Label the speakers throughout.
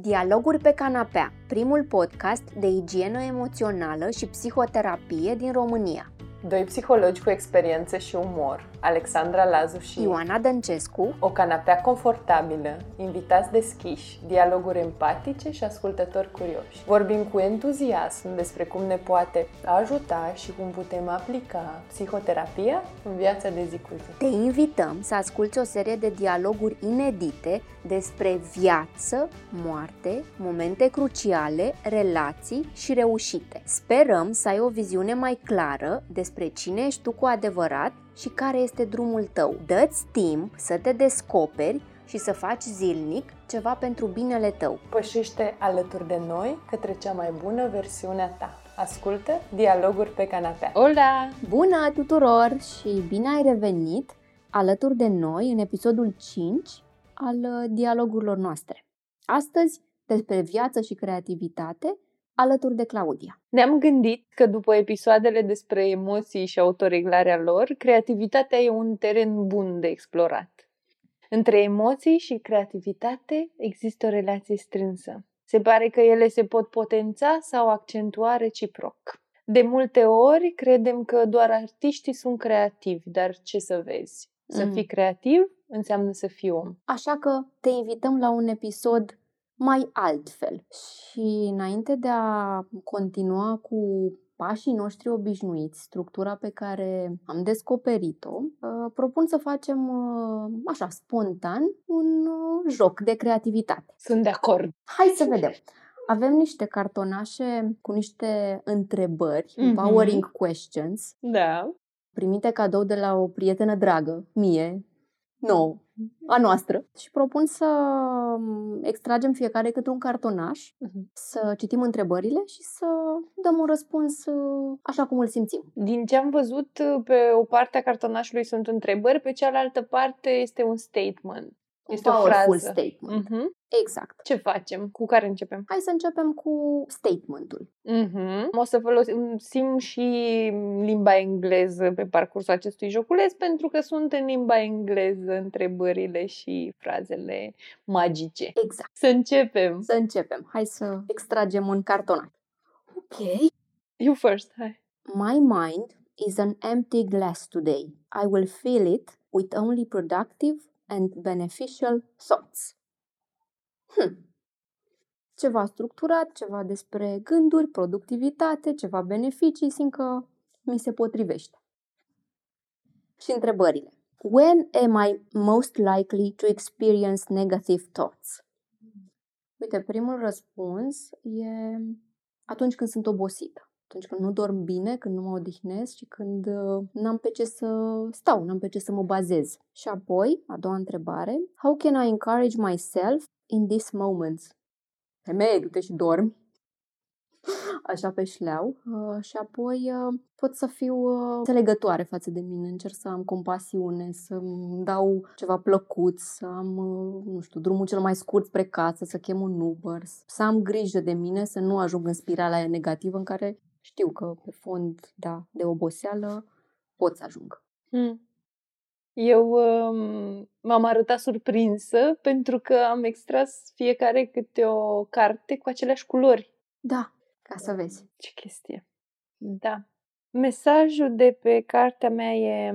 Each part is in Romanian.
Speaker 1: Dialoguri pe canapea, primul podcast de igienă emoțională și psihoterapie din România.
Speaker 2: Doi psihologi cu experiență și umor, Alexandra Lazu și
Speaker 1: Ioana Dăncescu,
Speaker 2: o canapea confortabilă, invitați deschiși, dialoguri empatice și ascultători curioși. Vorbim cu entuziasm despre cum ne poate ajuta și cum putem aplica psihoterapia în viața de zi cu zi.
Speaker 1: te invităm să asculți o serie de dialoguri inedite despre viață, moarte, momente cruciale, relații și reușite. Sperăm să ai o viziune mai clară despre cine ești tu cu adevărat și care este drumul tău. Dă-ți timp să te descoperi și să faci zilnic ceva pentru binele tău.
Speaker 2: Pășește alături de noi către cea mai bună versiune a ta. Ascultă Dialoguri pe canapea.
Speaker 3: Hola!
Speaker 1: Bună tuturor și bine ai revenit alături de noi în episodul 5 al uh, dialogurilor noastre. Astăzi despre viață și creativitate alături de Claudia.
Speaker 3: Ne-am gândit că după episoadele despre emoții și autoreglarea lor, creativitatea e un teren bun de explorat. Între emoții și creativitate există o relație strânsă. Se pare că ele se pot potența sau accentua reciproc. De multe ori credem că doar artiștii sunt creativi, dar ce să vezi? Să
Speaker 1: Mm.
Speaker 3: fii creativ înseamnă să fii om.
Speaker 1: Așa că te invităm la un episod mai altfel. Și înainte de a continua cu pașii noștri obișnuiți, structura pe care am descoperit-o, uh, propun să facem uh, așa, spontan, un uh, joc de creativitate.
Speaker 3: Sunt de acord.
Speaker 1: Hai să vedem. Avem niște cartonașe cu niște întrebări,
Speaker 3: Mhm.
Speaker 1: empowering questions,
Speaker 3: Da.
Speaker 1: primite cadou de la o prietenă dragă, mie, nouă, a noastră. Și propun să mm, extragem fiecare câte un cartonaș,
Speaker 3: Mhm.
Speaker 1: să citim întrebările și să dăm un răspuns uh, așa cum îl simțim.
Speaker 3: Din ce am văzut, pe o parte a cartonașului sunt întrebări, pe cealaltă parte este un statement. Este o
Speaker 1: Powerful
Speaker 3: frază.
Speaker 1: statement.
Speaker 3: Mhm.
Speaker 1: Exact.
Speaker 3: Ce facem? Cu care începem?
Speaker 1: Hai să începem cu statementul.
Speaker 3: Mhm. O să folosim și limba engleză pe parcursul acestui joculeț, pentru că sunt în limba engleză întrebările și frazele magice.
Speaker 1: Exact.
Speaker 3: Să începem!
Speaker 1: Să începem. Hai să extragem un cartonaș. Ok.
Speaker 3: You first, hai!
Speaker 1: My mind is an empty glass today. I will fill it with only productive and beneficial thoughts. Hm. Ceva structurat, ceva despre gânduri, productivitate, ceva beneficii, simt că mi se potrivește. Și întrebările. When am I most likely to experience negative thoughts? Uite, primul răspuns e atunci când sunt obosită atunci când nu dorm bine, când nu mă odihnesc și când uh, n-am pe ce să stau, n-am pe ce să mă bazez. Și apoi, a doua întrebare, how can I encourage myself in these moments? Femeie, du-te și dormi. Așa pe șleau. Uh, și apoi uh, pot să fiu uh, înțelegătoare față de mine, încerc să am compasiune, să-mi dau ceva plăcut, să am, uh, nu știu, drumul cel mai scurt spre casă, să chem un Uber, să am grijă de mine, să nu ajung în spirala aia negativă în care știu că pe fond, da, de oboseală pot să ajung.
Speaker 3: Hmm. Eu um, m-am arătat surprinsă pentru că am extras fiecare câte o carte cu aceleași culori.
Speaker 1: Da, ca să vezi.
Speaker 3: Ce chestie. Da. Mesajul de pe cartea mea e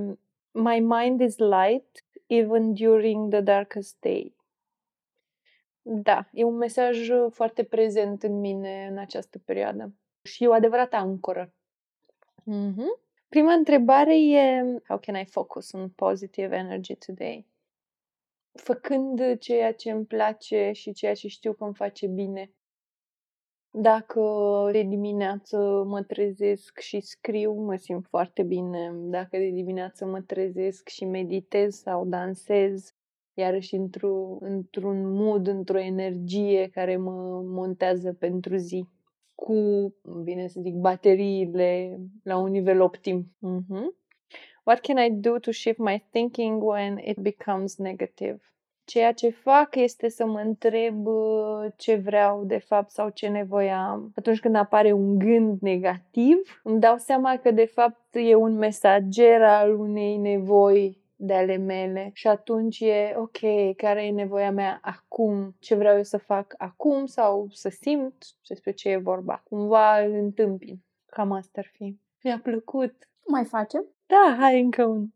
Speaker 3: My mind is light even during the darkest day. Da, e un mesaj foarte prezent în mine în această perioadă. Și e o adevărată ancoră. Mhm. Prima întrebare e How can I focus on positive energy today? Făcând ceea ce îmi place și ceea ce știu că îmi face bine. Dacă de dimineață mă trezesc și scriu, mă simt foarte bine. Dacă de dimineață mă trezesc și meditez sau dansez, iarăși într-o, într-un mood, într-o energie care mă montează pentru zi. Cu, bine să zic, bateriile la un nivel optim. Mhm. What can I do to shift my thinking when it becomes negative? Ceea ce fac este să mă întreb uh, ce vreau de fapt sau ce nevoie am. Atunci când apare un gând negativ, îmi dau seama că de fapt e un mesager al unei nevoi de ale mele și atunci e ok, care e nevoia mea acum, ce vreau eu să fac acum sau să simt despre ce e vorba. Cumva îl întâmpin. Cam asta ar fi. Mi-a plăcut.
Speaker 1: Mai facem?
Speaker 3: Da, hai încă un.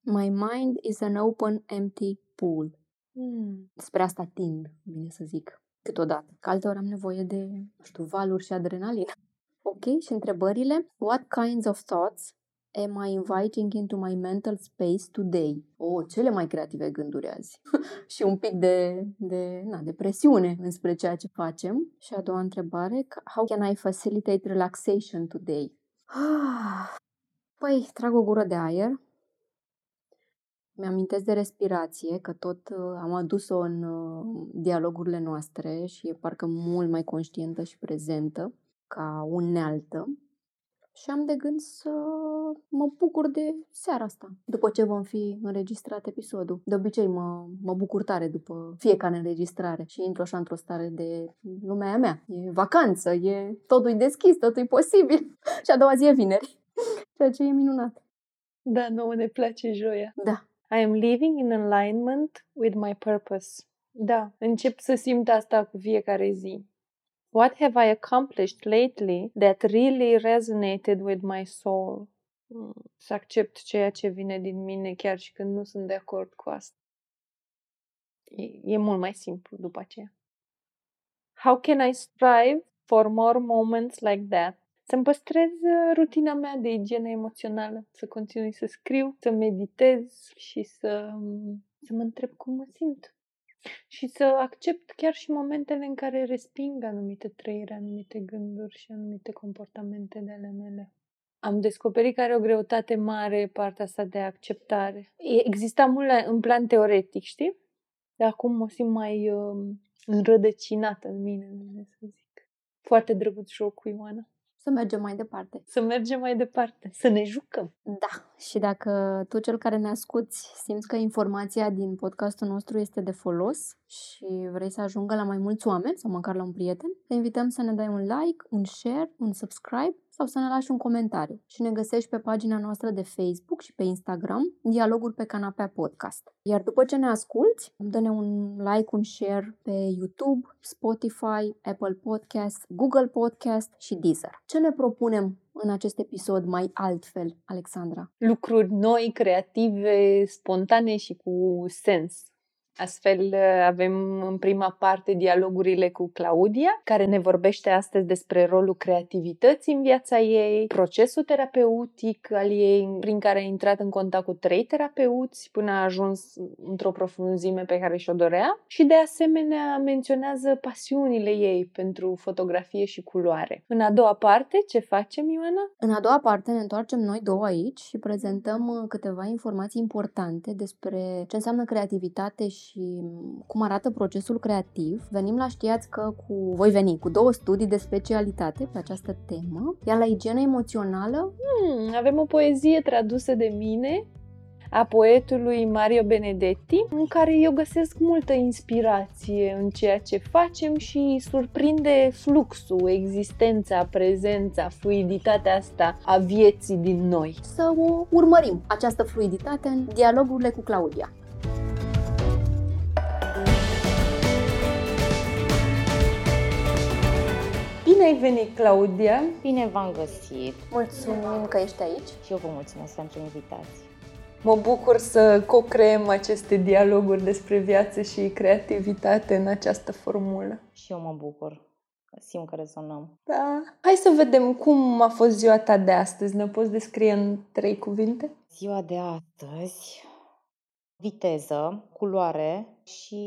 Speaker 1: My mind is an open, empty pool.
Speaker 3: Hmm.
Speaker 1: Spre asta tind, bine să zic, câteodată. Că alteori am nevoie de, nu știu, valuri și adrenalină. Ok, și întrebările. What kinds of thoughts am I inviting into my mental space today? Oh, cele mai creative gânduri azi. și un pic de, de, na, de presiune înspre ceea ce facem. Și a doua întrebare, how can I facilitate relaxation today? Ah, păi, trag o gură de aer, mi-amintesc de respirație, că tot uh, am adus-o în uh, dialogurile noastre și e parcă mult mai conștientă și prezentă ca unealtă. Și am de gând să mă bucur de seara asta, după ce vom fi înregistrat episodul. De obicei mă, mă bucur tare după fiecare înregistrare și intru așa într-o stare de lumea mea. E vacanță, e totul deschis, totul e posibil. și a doua zi e vineri, ceea ce e minunat.
Speaker 3: Da, nouă ne place joia.
Speaker 1: Da.
Speaker 3: I am living in alignment with my purpose. Da, încep să simt asta cu fiecare zi. What have I accomplished lately that really resonated with my soul? Mm, să accept ceea ce vine din mine chiar și când nu sunt de acord cu asta. E, e mult mai simplu după aceea. How can I strive for more moments like that? Să-mi păstrez uh, rutina mea de igienă emoțională, să continui să scriu, să meditez și să, mm, să mă întreb cum mă simt. Și să accept chiar și momentele în care resping anumite trăiri, anumite gânduri și anumite comportamente de ale mele. Am descoperit că are o greutate mare partea asta de acceptare. Exista mult în plan teoretic, știi? Dar acum mă simt mai uh, înrădăcinată în mine, să zic. Foarte drăguț joc cu Ioana.
Speaker 1: Să mergem mai departe.
Speaker 3: Să mergem mai departe, să ne jucăm.
Speaker 1: Da, și dacă tu, cel care ne ascuți, simți că informația din podcastul nostru este de folos și vrei să ajungă la mai mulți oameni sau măcar la un prieten, te invităm să ne dai un like, un share, un subscribe sau să ne lași un comentariu. Și ne găsești pe pagina noastră de Facebook și pe Instagram, Dialoguri pe Canapea Podcast. Iar după ce ne asculti, dă-ne un like, un share pe YouTube, Spotify, Apple Podcast, Google Podcast și Deezer. Ce ne propunem în acest episod mai altfel, Alexandra?
Speaker 3: Lucruri noi, creative, spontane și cu sens. Astfel avem în prima parte dialogurile cu Claudia, care ne vorbește astăzi despre rolul creativității în viața ei, procesul terapeutic al ei, prin care a intrat în contact cu trei terapeuți până a ajuns într-o profunzime pe care și-o dorea și de asemenea menționează pasiunile ei pentru fotografie și culoare. În a doua parte, ce facem, Ioana?
Speaker 1: În a doua parte ne întoarcem noi două aici și prezentăm uh, câteva informații importante despre ce înseamnă creativitate și și cum arată procesul creativ, venim la știați că cu voi veni cu două studii de specialitate pe această temă, iar la igienă emoțională
Speaker 3: hmm, avem o poezie tradusă de mine a poetului Mario Benedetti, în care eu găsesc multă inspirație în ceea ce facem și surprinde fluxul, existența, prezența, fluiditatea asta a vieții din noi.
Speaker 1: Să o urmărim, această fluiditate, în dialogurile cu Claudia.
Speaker 3: Bine ai venit, Claudia!
Speaker 4: Bine v-am găsit!
Speaker 1: Mulțumim că ești aici!
Speaker 4: Și eu vă mulțumesc pentru invitație!
Speaker 3: Mă bucur să co-creăm aceste dialoguri despre viață și creativitate în această formulă.
Speaker 4: Și eu mă bucur. Simt că rezonăm.
Speaker 3: Da. Hai să vedem cum a fost ziua ta de astăzi. Ne poți descrie în trei cuvinte?
Speaker 4: Ziua de astăzi, viteză, culoare și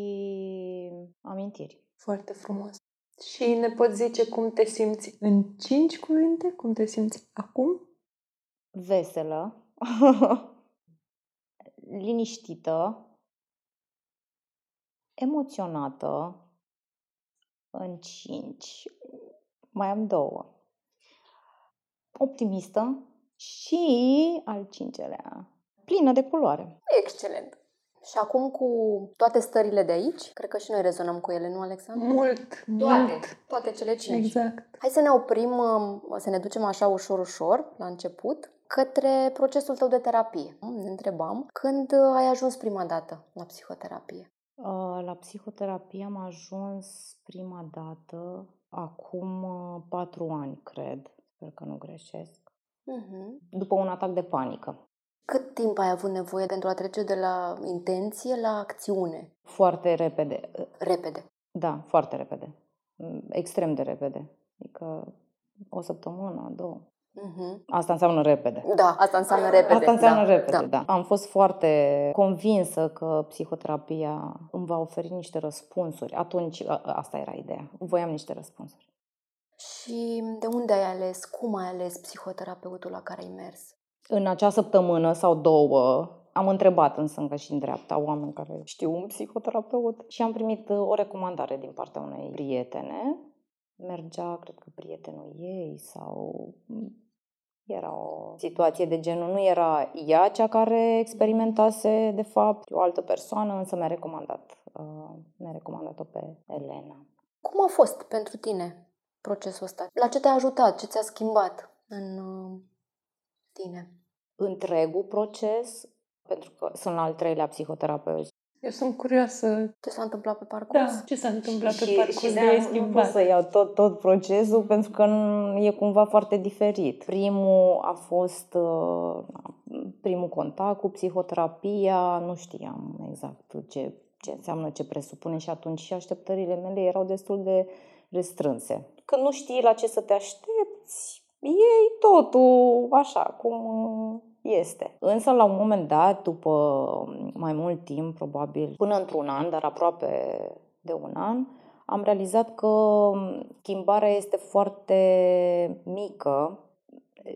Speaker 4: amintiri.
Speaker 3: Foarte frumos. Și ne poți zice cum te simți în cinci cuvinte? Cum te simți acum?
Speaker 4: Veselă, liniștită, emoționată, în cinci, mai am două, optimistă și al cincelea, plină de culoare.
Speaker 1: Excelent! Și acum cu toate stările de aici, cred că și noi rezonăm cu ele, nu, Alexandru?
Speaker 3: Mult,
Speaker 1: toate,
Speaker 3: mult.
Speaker 1: Toate cele cinci.
Speaker 3: Exact.
Speaker 1: Hai să ne oprim, um, să ne ducem așa ușor, ușor, la început către procesul tău de terapie. Ne întrebam când ai ajuns prima dată la psihoterapie.
Speaker 4: Uh, la psihoterapie am ajuns prima dată acum uh, patru ani, cred. Sper că nu greșesc. Uh-huh. După un atac de panică.
Speaker 1: Cât timp ai avut nevoie pentru a trece de la intenție la acțiune?
Speaker 4: Foarte repede.
Speaker 1: Repede.
Speaker 4: Da, foarte repede. Mm, extrem de repede. Adică o săptămână, două. Uh-huh. Asta înseamnă repede.
Speaker 1: Da, asta înseamnă repede.
Speaker 4: Asta înseamnă
Speaker 1: da,
Speaker 4: repede, da. da. Am fost foarte convinsă că psihoterapia îmi va oferi niște răspunsuri. Atunci, asta era ideea. Voiam niște răspunsuri.
Speaker 1: Și de unde ai ales, cum ai ales psihoterapeutul la care ai mers?
Speaker 4: În acea săptămână sau două am întrebat în stânga și în dreapta oameni care știu un psihoterapeut și am primit uh, o recomandare din partea unei prietene. Mergea, cred că prietenul ei sau mm, era o situație de genul, nu era ea cea care experimentase de fapt, o altă persoană, însă mi-a recomandat, uh, mi-a recomandat-o pe Elena.
Speaker 1: Cum a fost pentru tine procesul ăsta? La ce te-a ajutat? Ce ți-a schimbat în uh, tine?
Speaker 4: Întregul proces, pentru că sunt la al treilea psihoterapeut.
Speaker 3: Eu sunt curioasă.
Speaker 1: Ce s-a întâmplat pe parcurs?
Speaker 3: Da, ce s-a întâmplat și, pe parcurs și de
Speaker 4: schimbat. Nu pot să iau tot, tot procesul pentru că e cumva foarte diferit. Primul a fost uh, primul contact cu psihoterapia, nu știam exact ce, ce înseamnă, ce presupune și atunci și așteptările mele erau destul de restrânse. Că nu știi la ce să te aștepți, ei totul așa cum este. Însă, la un moment dat, după mai mult timp, probabil până într-un an, dar aproape de un an, am realizat că schimbarea este foarte mică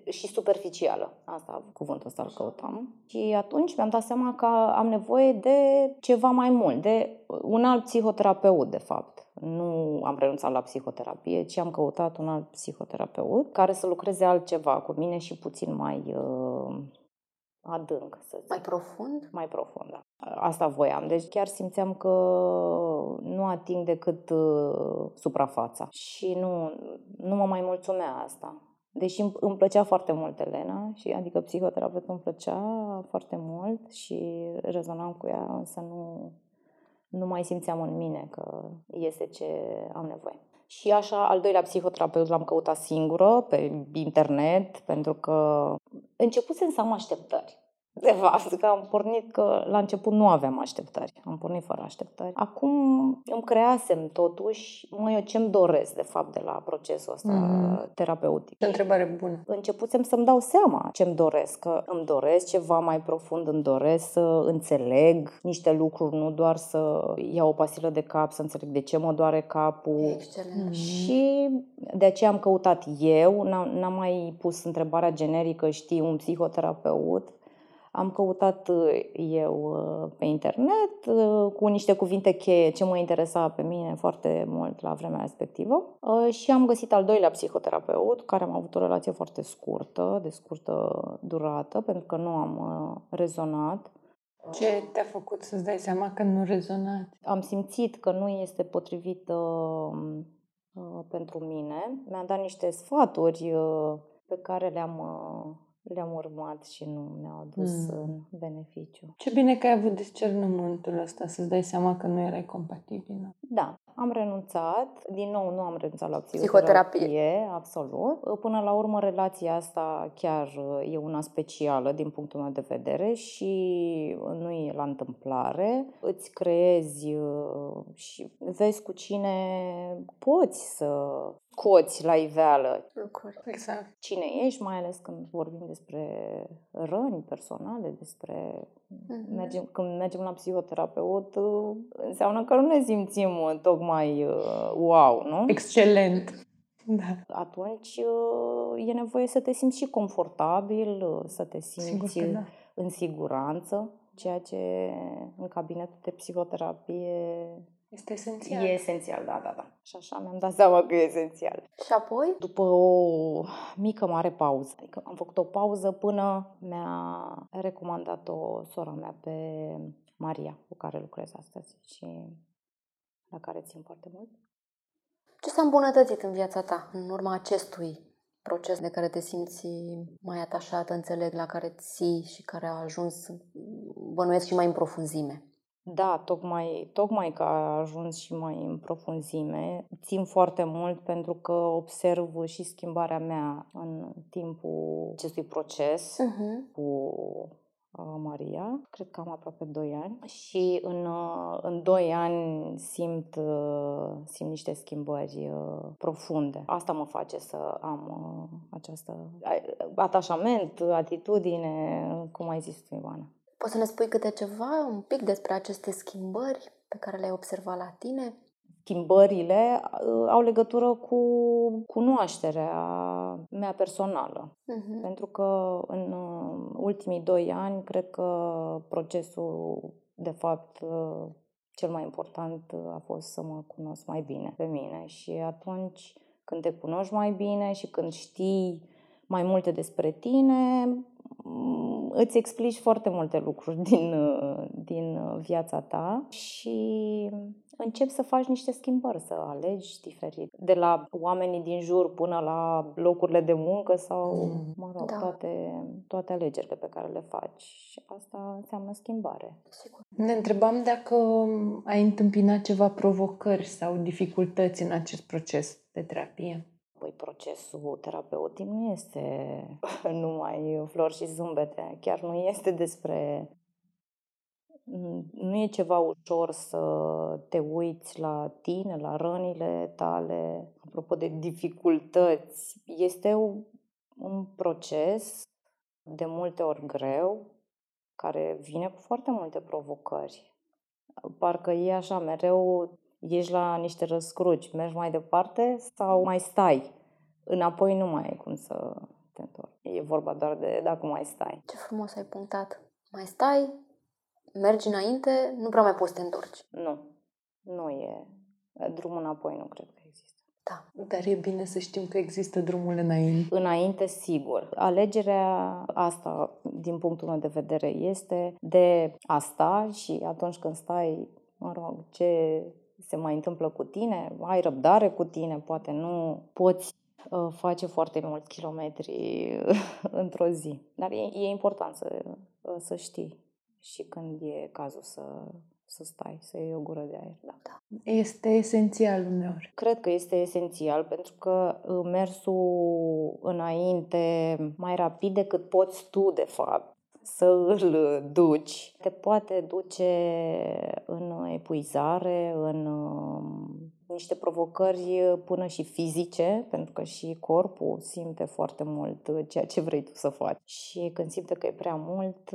Speaker 4: și superficială. Asta, cuvântul ăsta îl căutam. Și atunci mi-am dat seama că am nevoie de ceva mai mult, de un alt psihoterapeut, de fapt. Nu am renunțat la psihoterapie, ci am căutat un alt psihoterapeut care să lucreze altceva cu mine și puțin mai uh, adânc, să zic.
Speaker 1: Mai profund?
Speaker 4: Mai profund, da. Asta voiam. Deci chiar simțeam că nu ating decât uh, suprafața și nu, nu mă mai mulțumea asta. Deși îmi plăcea foarte mult Elena, și adică psihoterapeutul îmi plăcea foarte mult și rezonam cu ea, însă nu, nu mai simțeam în mine că este ce am nevoie. Și așa, al doilea psihoterapeut l-am căutat singură pe internet, pentru că începusem să am așteptări. De fapt, că am pornit că la început nu aveam așteptări. Am pornit fără așteptări. Acum îmi creasem totuși, mă, eu ce-mi doresc de fapt de la procesul ăsta mm-hmm. terapeutic.
Speaker 3: Ce întrebare bună.
Speaker 4: Începusem să-mi dau seama ce-mi doresc. Că îmi doresc ceva mai profund, îmi doresc să înțeleg niște lucruri, nu doar să iau o pastilă de cap, să înțeleg de ce mă doare capul.
Speaker 1: Excelent.
Speaker 4: Și de aceea am căutat eu, n-am, n-am mai pus întrebarea generică, știi, un psihoterapeut, am căutat uh, eu uh, pe internet uh, cu niște cuvinte cheie ce mă interesa pe mine foarte mult la vremea respectivă și am găsit al doilea psihoterapeut care am avut o relație foarte scurtă, de scurtă durată, pentru că nu am rezonat.
Speaker 3: Ce te-a făcut să-ți dai seama că nu rezonat?
Speaker 4: Am simțit că nu este potrivit uh, pentru mine. Mi-a dat niște sfaturi uh, pe care le-am uh, le-am urmat și nu mi-au adus mm. beneficiu.
Speaker 3: Ce bine că ai avut discernământul ăsta, să-ți dai seama că nu erai compatibilă.
Speaker 4: Da, am renunțat. Din nou, nu am renunțat la psihoterapie. psihoterapie. Absolut. Până la urmă, relația asta chiar e una specială din punctul meu de vedere și nu e la întâmplare. Îți creezi uh, și vezi cu cine poți să scoți la iveală
Speaker 1: lucruri.
Speaker 3: Exact.
Speaker 4: Cine ești, mai ales când vorbim despre răni personale, despre mm-hmm. mergem, când mergem la psihoterapeut, uh, înseamnă că nu ne simțim uh, tocmai uh, wow, nu?
Speaker 3: Excelent. Da.
Speaker 4: Atunci e nevoie să te simți și confortabil, să te simți Sigur da. în siguranță, ceea ce în cabinetul de psihoterapie
Speaker 3: este esențial.
Speaker 4: E esențial, da, da, da. Și așa mi-am dat seama că e esențial.
Speaker 1: Și apoi?
Speaker 4: După o mică, mare pauză, adică am făcut o pauză până mi-a recomandat-o sora mea pe Maria, cu care lucrez astăzi și la care țin foarte mult.
Speaker 1: Ce s-a îmbunătățit în viața ta în urma acestui proces de care te simți mai atașată, înțeleg, la care ții și care a ajuns, bănuiesc, și mai în profunzime.
Speaker 4: Da, tocmai, tocmai că a ajuns și mai în profunzime. Țin foarte mult pentru că observ și schimbarea mea în timpul acestui proces uh-huh. cu Maria, cred că am aproape 2 ani și în, în 2 ani simt, simt niște schimbări profunde. Asta mă face să am această atașament, atitudine, cum ai zis tu, Ivana.
Speaker 1: Poți să ne spui câte ceva, un pic despre aceste schimbări pe care le-ai observat la tine?
Speaker 4: Schimbările uh, au legătură cu cunoașterea mea personală. Uh-huh. Pentru că în uh, ultimii doi ani, cred că procesul, de fapt, uh, cel mai important a fost să mă cunosc mai bine pe mine. Și atunci, când te cunoști mai bine și când știi mai multe despre tine, îți explici foarte multe lucruri din, din viața ta și începi să faci niște schimbări, să alegi diferit. De la oamenii din jur până la locurile de muncă sau, mm, mă rog, da. toate, toate alegerile pe care le faci. Și asta înseamnă schimbare.
Speaker 3: Sigur. Ne întrebam dacă ai întâmpinat ceva provocări sau dificultăți în acest proces de terapie.
Speaker 4: Păi procesul terapeutic nu este numai flori și zâmbete. Chiar nu este despre... Nu e ceva ușor să te uiți la tine, la rănile tale. Apropo de dificultăți, este un proces de multe ori greu, care vine cu foarte multe provocări. Parcă e așa, mereu ești la niște răscruci, mergi mai departe sau mai stai. Înapoi nu mai ai cum să te întorci. E vorba doar de dacă mai stai.
Speaker 1: Ce frumos ai punctat. Mai stai, mergi înainte, nu prea mai poți să te întorci.
Speaker 4: Nu. Nu e. Drumul înapoi nu cred că există.
Speaker 3: Da, dar e bine să știm că există drumul înainte.
Speaker 4: Înainte, sigur. Alegerea asta, din punctul meu de vedere, este de a sta și atunci când stai, mă rog, ce se mai întâmplă cu tine, ai răbdare cu tine, poate nu poți uh, face foarte mulți kilometri într-o zi. Dar e, e important să, uh, să știi și când e cazul să, să stai, să iei o gură de aer. Da. da.
Speaker 3: Este esențial uneori.
Speaker 4: Cred că este esențial pentru că uh, mersul înainte mai rapid decât poți tu, de fapt, să îl duci, te poate duce în epuizare, în um, niște provocări până și fizice, pentru că și corpul simte foarte mult ceea ce vrei tu să faci. Și când simte că e prea mult...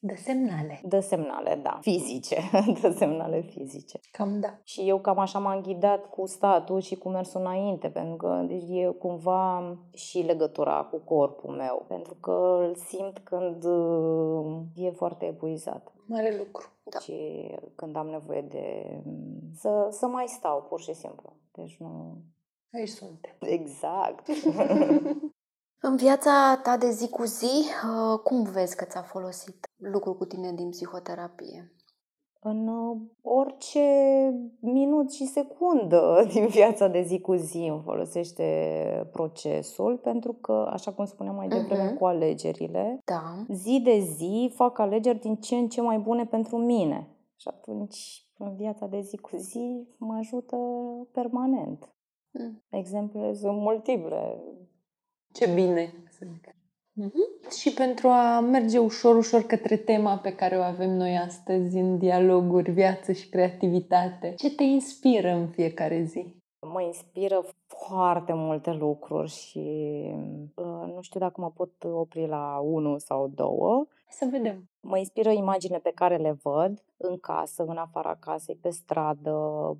Speaker 3: Dă semnale.
Speaker 4: Dă semnale, da. Fizice. dă semnale fizice.
Speaker 3: Cam da.
Speaker 4: Și eu cam așa m-am ghidat cu statul și cu mersul înainte, pentru că deci, e cumva și legătura cu corpul meu, pentru că îl simt când e foarte epuizat.
Speaker 3: Mare lucru.
Speaker 4: Da. Și când am nevoie de să, să mai stau, pur și simplu. Deci nu...
Speaker 3: Aici suntem.
Speaker 4: Exact.
Speaker 1: În viața ta de zi cu zi, uh, cum vezi că ți-a folosit lucrul cu tine din psihoterapie?
Speaker 4: În uh, orice minut și secundă din viața de zi cu zi îmi folosește procesul, pentru că, așa cum spuneam mai devreme uh-huh. cu alegerile,
Speaker 1: da.
Speaker 4: zi de zi fac alegeri din ce în ce mai bune pentru mine. Și atunci, în viața de zi cu zi, mă ajută permanent. Mm. Exemplele sunt multiple.
Speaker 3: Ce bine! Uh-huh. Și pentru a merge ușor, ușor către tema pe care o avem noi astăzi în dialoguri, viață și creativitate, ce te inspiră în fiecare zi?
Speaker 4: Mă inspiră foarte multe lucruri și uh, nu știu dacă mă pot opri la unul sau două.
Speaker 3: Să vedem.
Speaker 4: Mă inspiră imaginile pe care le văd în casă, în afara casei, pe stradă.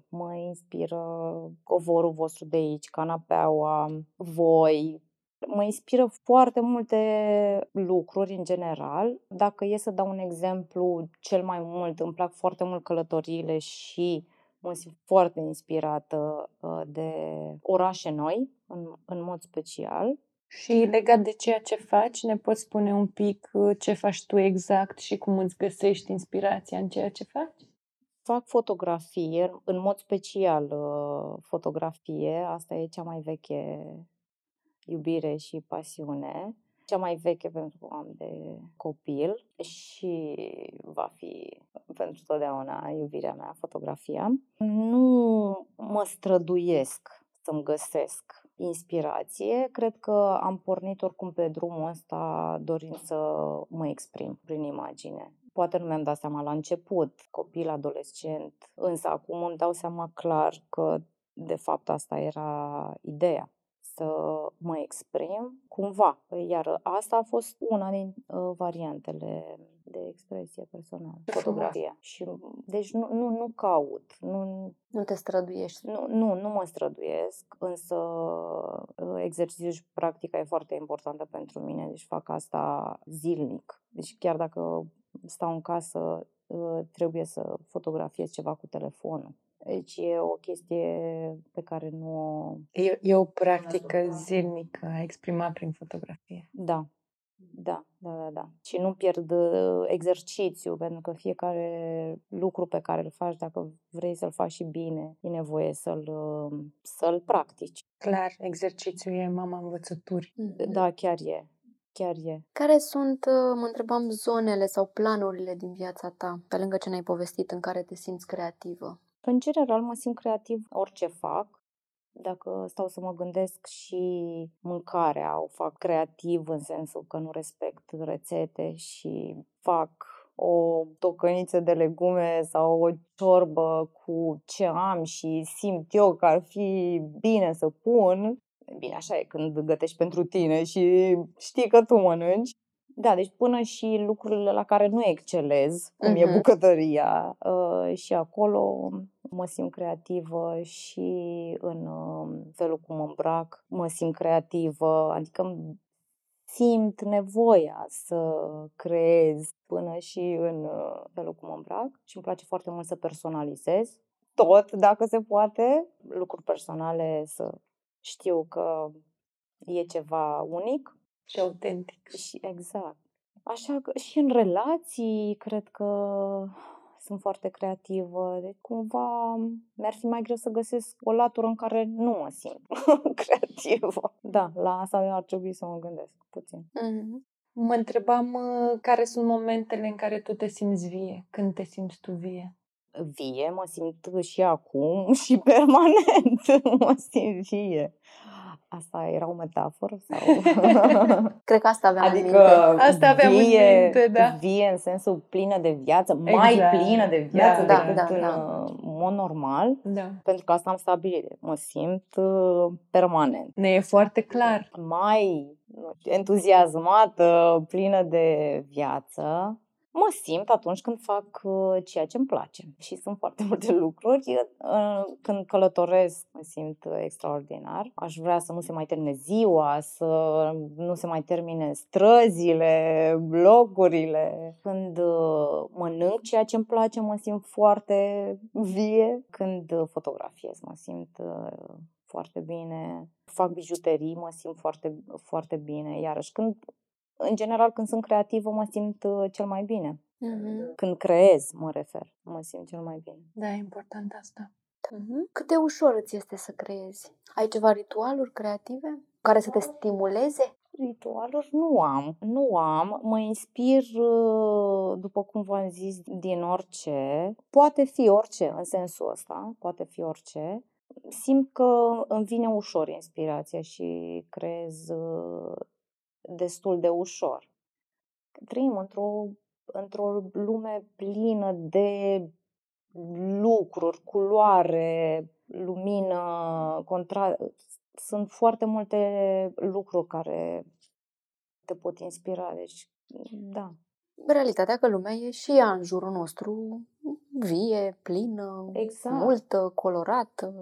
Speaker 4: Mă inspiră covorul vostru de aici, canapeaua, voi, Mă inspiră foarte multe lucruri în general. Dacă e să dau un exemplu, cel mai mult îmi plac foarte mult călătoriile și mă simt foarte inspirată uh, de orașe noi, în, în mod special.
Speaker 3: Și legat de ceea ce faci, ne poți spune un pic uh, ce faci tu exact și cum îți găsești inspirația în ceea ce faci?
Speaker 4: Fac fotografie, în mod special uh, fotografie, asta e cea mai veche iubire și pasiune. Cea mai veche pentru că am de copil și va fi pentru totdeauna iubirea mea, fotografia. Nu mă străduiesc să-mi găsesc inspirație. Cred că am pornit oricum pe drumul ăsta dorind să mă exprim prin imagine. Poate nu mi-am dat seama la început, copil, adolescent, însă acum îmi dau seama clar că de fapt asta era ideea să mă exprim cumva. Iar asta a fost una din uh, variantele de expresie personală, fotografia. Și, deci nu, nu, nu caut, nu,
Speaker 1: Nu te străduiești.
Speaker 4: nu, nu, nu mă străduiesc, însă uh, exercițiul și practica e foarte importantă pentru mine, deci fac asta zilnic. Deci chiar dacă stau în casă, uh, trebuie să fotografiez ceva cu telefonul. Deci e o chestie pe care nu o...
Speaker 2: E, e o practică zilnică a exprima prin fotografie.
Speaker 4: Da, da, da, da, da. Și nu pierd uh, exercițiu, pentru că fiecare lucru pe care îl faci, dacă vrei să-l faci și bine, e nevoie să-l, uh, să-l practici.
Speaker 2: Clar, exercițiul e mama învățăturii.
Speaker 4: Da, chiar e. Chiar e.
Speaker 1: Care sunt, uh, mă întrebam, zonele sau planurile din viața ta, pe lângă ce ne-ai povestit, în care te simți creativă?
Speaker 4: În general, mă simt creativ orice fac. Dacă stau să mă gândesc și mâncarea, o fac creativ în sensul că nu respect rețete și fac o tocăniță de legume sau o ciorbă cu ce am și simt eu că ar fi bine să pun. Bine, așa e când gătești pentru tine și știi că tu mănânci. Da, deci până și lucrurile la care nu excelez, cum e
Speaker 1: Mhm.
Speaker 4: bucătăria, uh, și acolo mă simt creativă și în uh, felul cum mă îmbrac, mă simt creativă, adică îmi simt nevoia să creez până și în uh, felul cum mă îmbrac și îmi place foarte mult să personalizez tot, dacă se poate, lucruri personale să știu că e ceva unic
Speaker 2: Și autentic.
Speaker 4: și exact. Așa că și în relații cred că sunt foarte creativă. Deci cumva mi-ar fi mai greu să găsesc o latură în care nu mă simt creativă. Da, la asta ar trebui să mă gândesc puțin.
Speaker 1: Mhm.
Speaker 2: Mă întrebam uh, care sunt momentele în care tu te simți vie, când te simți tu vie.
Speaker 4: Vie, mă simt și acum și permanent mă simt vie. Asta era o metaforă sau?
Speaker 1: Cred că asta aveam în
Speaker 4: Adică
Speaker 1: minte.
Speaker 2: Asta aveam în
Speaker 4: vie,
Speaker 2: minte, da.
Speaker 4: vie în sensul plină de viață, mai
Speaker 2: Exact.
Speaker 4: plină de viață
Speaker 2: Da,
Speaker 4: decât
Speaker 1: da,
Speaker 4: în
Speaker 1: da.
Speaker 4: uh, mod normal,
Speaker 2: Da.
Speaker 4: pentru că asta am stabilit. Mă simt uh, permanent.
Speaker 2: Ne e foarte clar.
Speaker 4: Mai nu știu, entuziasmată, plină de viață. Mă simt atunci când fac uh, ceea ce îmi place. Și sunt foarte multe lucruri. Uh, Când călătoresc, mă simt uh, extraordinar. Aș vrea să nu se mai termine ziua, să nu se mai termine străzile, blocurile. Când uh, mănânc ceea ce îmi place, mă simt foarte vie. Când uh, fotografiez, mă simt uh, foarte bine. Fac bijuterii, mă simt foarte, foarte bine. Iarăși, când în general, când sunt creativă, mă simt uh, cel mai bine.
Speaker 1: Mhm.
Speaker 4: Când creez, mă refer, mă simt cel mai bine.
Speaker 2: Da, e important asta.
Speaker 1: Mhm. Cât de ușor îți este să creezi? Ai ceva ritualuri creative care să te stimuleze?
Speaker 4: Ritualuri nu am, nu am. Mă inspir, uh, după cum v-am zis, din orice. Poate fi orice în sensul ăsta, poate fi orice. Simt că îmi vine ușor inspirația și creez uh, destul de ușor. Trăim într-o, într-o lume plină de lucruri, culoare, lumină, contra... Sunt foarte multe lucruri care te pot inspira. Deci, da.
Speaker 1: Realitatea că lumea e și ea în jurul nostru vie, plină,
Speaker 4: Exact.
Speaker 1: multă, colorată.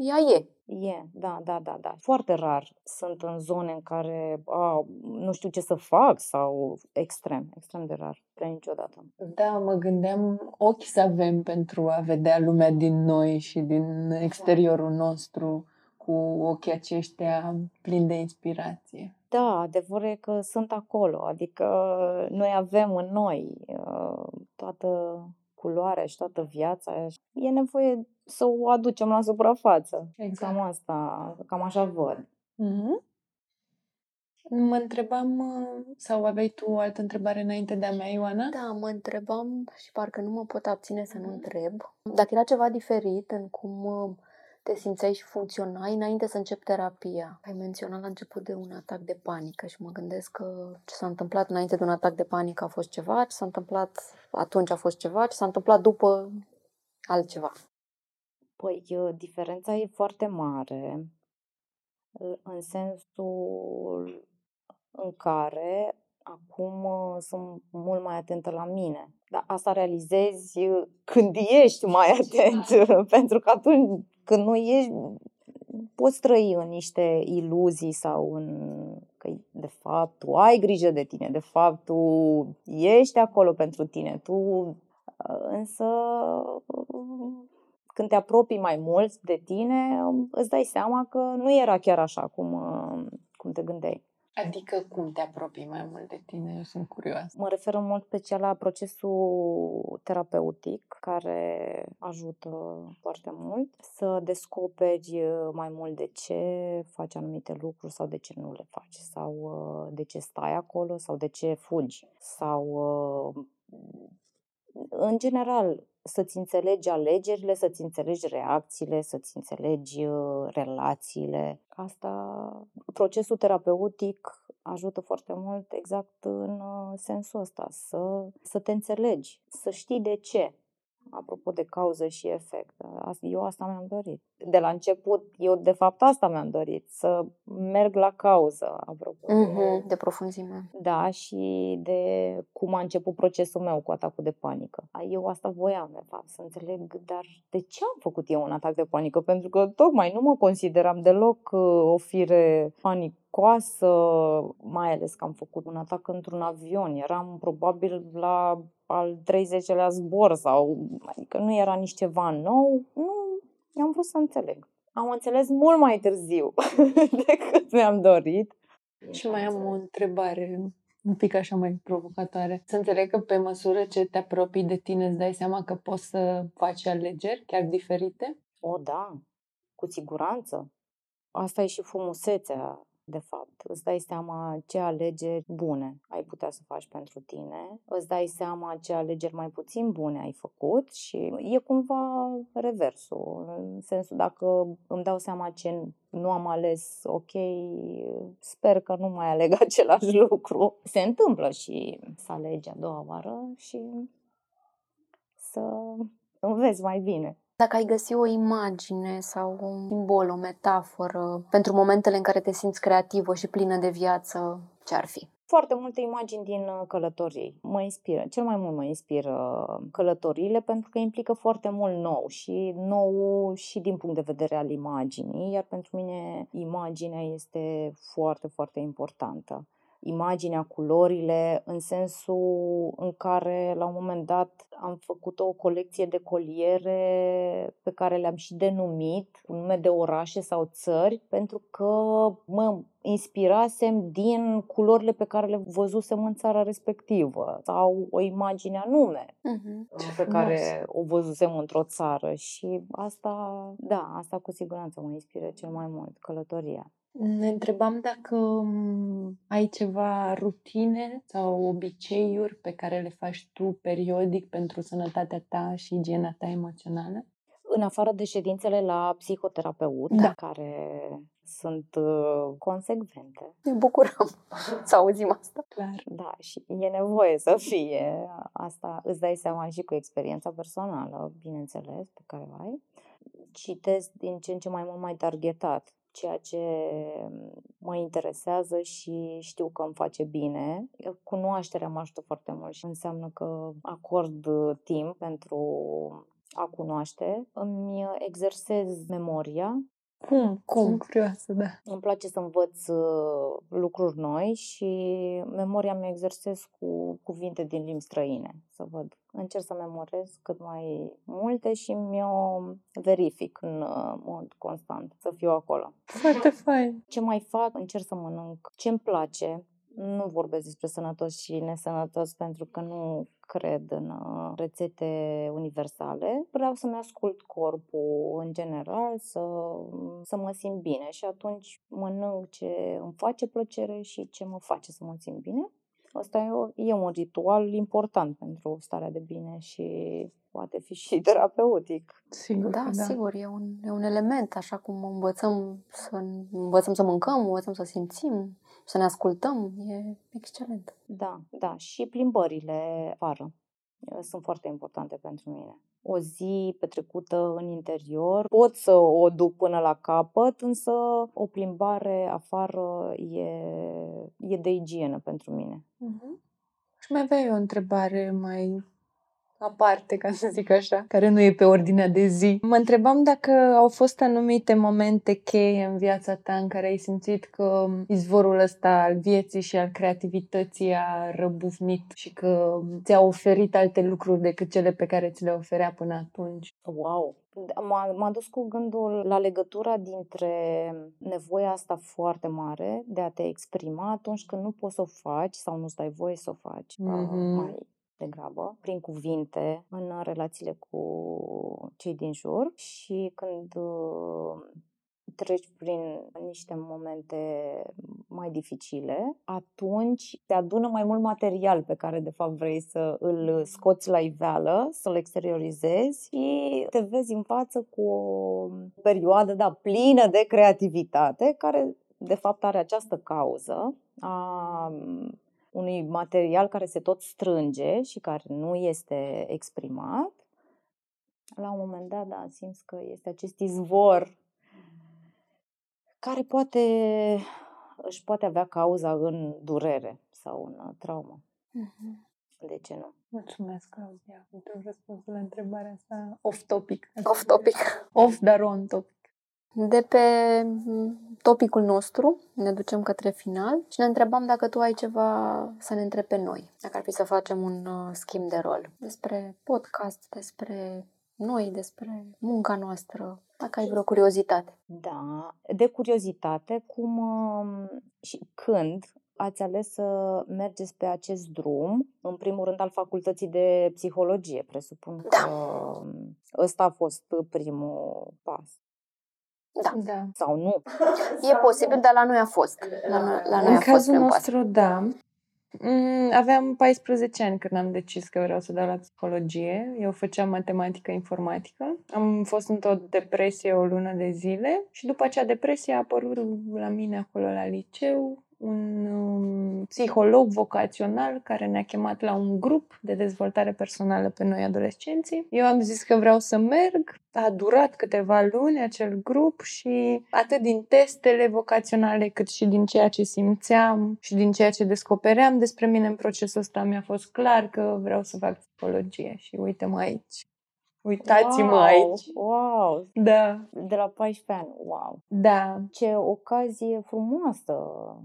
Speaker 1: Ea e.
Speaker 4: E, da, da, da, da. Foarte rar sunt în zone în care a, nu știu ce să fac sau extrem, extrem de rar. Prea niciodată.
Speaker 2: Da, mă gândeam ochi să avem pentru a vedea lumea din noi și din exteriorul nostru cu ochii aceștia plini de inspirație.
Speaker 4: Da, adevărul e că sunt acolo, adică noi avem în noi uh, toată culoarea și toată viața. E nevoie să o aducem la suprafață.
Speaker 2: Exact.
Speaker 4: Cam asta, cam așa văd.
Speaker 2: Mhm. Mă întrebam, uh, sau aveai tu o altă întrebare înainte de a mea, Ioana?
Speaker 1: Da, mă întrebam și parcă nu mă pot abține să nu întreb. Dacă era ceva diferit în cum uh, te simțeai și funcționai înainte să încep terapia. Ai menționat la început de un atac de panică și mă gândesc că ce s-a întâmplat înainte de un atac de panică a fost ceva, ce s-a întâmplat atunci a fost ceva, ce s-a întâmplat după altceva.
Speaker 4: Păi, uh, diferența e foarte mare uh, în sensul în care acum uh, sunt mult mai atentă la mine. Dar asta realizezi când ești mai atent, pentru că atunci când nu ești, poți trăi în niște iluzii sau în că de fapt tu ai grijă de tine, de fapt tu ești acolo pentru tine, tu însă când te apropii mai mult de tine, îți dai seama că nu era chiar așa cum, cum te gândeai.
Speaker 2: Adică cum te apropii mai mult de tine? Eu sunt curioasă.
Speaker 4: Mă refer în mult special la procesul terapeutic care ajută foarte mult să descoperi mai mult de ce faci anumite lucruri sau de ce nu le faci sau de ce stai acolo sau de ce fugi sau în general să-ți înțelegi alegerile, să-ți înțelegi reacțiile, să-ți înțelegi uh, relațiile. Asta, procesul terapeutic ajută foarte mult exact în uh, sensul ăsta, să, să te înțelegi, să știi de ce apropo de cauză și efect. Eu asta mi-am dorit. De la început, eu de fapt asta mi-am dorit, să merg la cauză, apropo
Speaker 1: mm-hmm, de, de profunzime.
Speaker 4: Da, și de cum a început procesul meu cu atacul de panică. Eu asta voiam, de fapt, să înțeleg, dar de ce am făcut eu un atac de panică? Pentru că tocmai nu mă consideram deloc uh, o fire panicoasă, mai ales că am făcut un atac într-un avion. Eram probabil la al 30-lea zbor sau adică nu era nici ceva nou, nu, am vrut să înțeleg. Am înțeles mult mai târziu decât mi-am dorit.
Speaker 2: Și mai am o întrebare un pic așa mai provocatoare. Să înțeleg că pe măsură ce te apropii de tine îți dai seama că poți să faci alegeri chiar diferite?
Speaker 4: O, da, cu siguranță. Asta e și frumusețea de fapt. Îți dai seama ce alegeri bune ai putea să faci pentru tine, îți dai seama ce alegeri mai puțin bune ai făcut și e cumva reversul. În sensul, dacă îmi dau seama ce nu am ales ok, sper că nu mai aleg același lucru. Se întâmplă și să alegi a doua oară și să înveți mai bine.
Speaker 1: Dacă ai găsi o imagine sau un simbol, o metaforă pentru momentele în care te simți creativă și plină de viață, ce ar fi?
Speaker 4: Foarte multe imagini din uh, călătorii mă inspiră. Cel mai mult mă inspiră călătoriile pentru că implică foarte mult nou și nou și din punct de vedere al imaginii, iar pentru mine imaginea este foarte, foarte importantă imaginea, culorile, în sensul în care la un moment dat am făcut o colecție de coliere pe care le-am și denumit cu nume de orașe sau țări, pentru că mă inspirasem din culorile pe care le văzusem în țara respectivă sau o imagine anume uh-huh. pe care o văzusem într-o țară și asta, da, asta cu siguranță mă inspiră cel mai mult, călătoria.
Speaker 2: Ne întrebam dacă mm, ai ceva rutine sau obiceiuri pe care le faci tu periodic pentru sănătatea ta și igiena ta emoțională?
Speaker 4: În afară de ședințele la psihoterapeut, da. care sunt uh, consecvente.
Speaker 1: Ne bucurăm să auzim asta.
Speaker 2: Clar.
Speaker 4: Da, și e nevoie să fie. Asta îți dai seama și cu experiența personală, bineînțeles, pe care o ai. Citesc din ce în ce mai mult mai targetat ceea ce mă interesează și știu că îmi face bine. Cunoașterea mă ajută foarte mult și înseamnă că acord timp pentru a cunoaște. Îmi exersez memoria
Speaker 2: cum? Cum? Sunt curioasă, da.
Speaker 4: Îmi place să învăț uh, lucruri noi și memoria mi exersez cu cuvinte din limbi străine, să văd. Încerc să memorez cât mai multe și mi-o verific în uh, mod constant, să fiu acolo.
Speaker 2: Foarte fain.
Speaker 4: Ce mai fac? Încerc să mănânc ce îmi place, nu vorbesc despre sănătos și nesănătos pentru că nu cred în uh, rețete universale. Vreau să-mi ascult corpul în general, să, să mă simt bine și atunci mănânc ce îmi face plăcere și ce mă face să mă simt bine. Asta e, e un ritual important pentru starea de bine și poate fi și terapeutic.
Speaker 3: Sigur,
Speaker 1: Da,
Speaker 3: da.
Speaker 1: sigur, e un, e un element, așa cum învățăm să, învățăm să mâncăm, învățăm să simțim, să ne ascultăm, e excelent.
Speaker 4: Da, da. Și plimbările afară uh, sunt foarte importante pentru mine. O zi petrecută în interior, pot să o duc până la capăt, însă o plimbare afară e, e de igienă pentru mine.
Speaker 3: Mhm. Și mai aveai o întrebare mai aparte, ca să zic așa, care nu e pe ordinea de zi. Mă întrebam dacă au fost anumite momente cheie în viața ta în care ai simțit că izvorul ăsta al vieții și al creativității a răbufnit și că ți-a oferit alte lucruri decât cele pe care ți le oferea până atunci.
Speaker 4: Wow! M-a, m-a dus cu gândul la legătura dintre nevoia asta foarte mare de a te exprima atunci când nu poți să o faci sau nu-ți dai voie să o faci uh,
Speaker 3: Mhm.
Speaker 4: mai degrabă, prin cuvinte, în relațiile cu cei din jur și când uh, treci prin niște momente mai dificile, atunci te adună mai mult material pe care de fapt vrei să îl scoți la iveală, să-l exteriorizezi și te vezi în față cu o perioadă da, plină de creativitate care de fapt are această cauză a unui material care se tot strânge și care nu este exprimat. La un moment dat, da, simți că este acest izvor care poate își poate avea cauza în durere sau în uh, traumă. De ce nu?
Speaker 3: Mulțumesc, Claudia, pentru răspunsul la întrebarea asta off-topic.
Speaker 1: Off topic.
Speaker 3: Off, dar on-topic.
Speaker 1: De pe m, topicul nostru ne ducem către final și ne întrebam dacă tu ai ceva să ne întrebi pe noi. Dacă ar fi să facem un uh, schimb de rol despre podcast, despre noi, despre munca noastră, dacă ai vreo curiozitate.
Speaker 4: Da, de curiozitate, cum um, și când ați ales să mergeți pe acest drum, în primul rând al facultății de psihologie, presupun
Speaker 1: Da.
Speaker 4: că um, ăsta a fost primul pas.
Speaker 1: Da.
Speaker 3: Da.
Speaker 4: Sau nu?
Speaker 1: E posibil, dar la noi a fost. La noi, la noi
Speaker 3: În
Speaker 1: a fost
Speaker 3: cazul
Speaker 1: prin pas.
Speaker 3: nostru, da. Mm, Aveam 14 ani când am decis că vreau să dau la psihologie. Eu făceam matematică informatică. Am fost într-o depresie o lună de zile și după acea depresie a apărut la mine acolo la liceu un um, psiholog vocațional care ne-a chemat la un grup de dezvoltare personală pe noi adolescenții. Eu am zis că vreau să merg. A durat câteva luni acel grup și atât din testele vocaționale cât și din ceea ce simțeam și din ceea ce descopeream despre mine în procesul ăsta mi-a fost clar că vreau să fac psihologie și uite-mă aici. Uitați-mă
Speaker 4: wow,
Speaker 3: aici.
Speaker 4: Wow!
Speaker 3: Da,
Speaker 4: De la 14 ani, wow!
Speaker 3: da.
Speaker 4: Ce ocazie frumoasă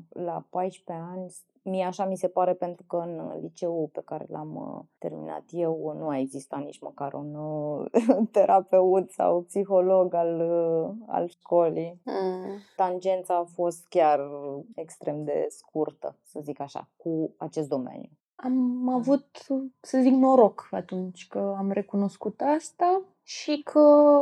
Speaker 4: la 14 ani. Mie așa mi se pare pentru că în liceul pe care l-am uh, terminat eu nu a existat nici măcar un uh, terapeut sau psiholog al, uh, al școlii.
Speaker 1: Mm.
Speaker 4: Tangența a fost chiar extrem de scurtă, să zic așa, cu acest domeniu.
Speaker 3: Am avut, să zic, noroc atunci că am recunoscut asta și că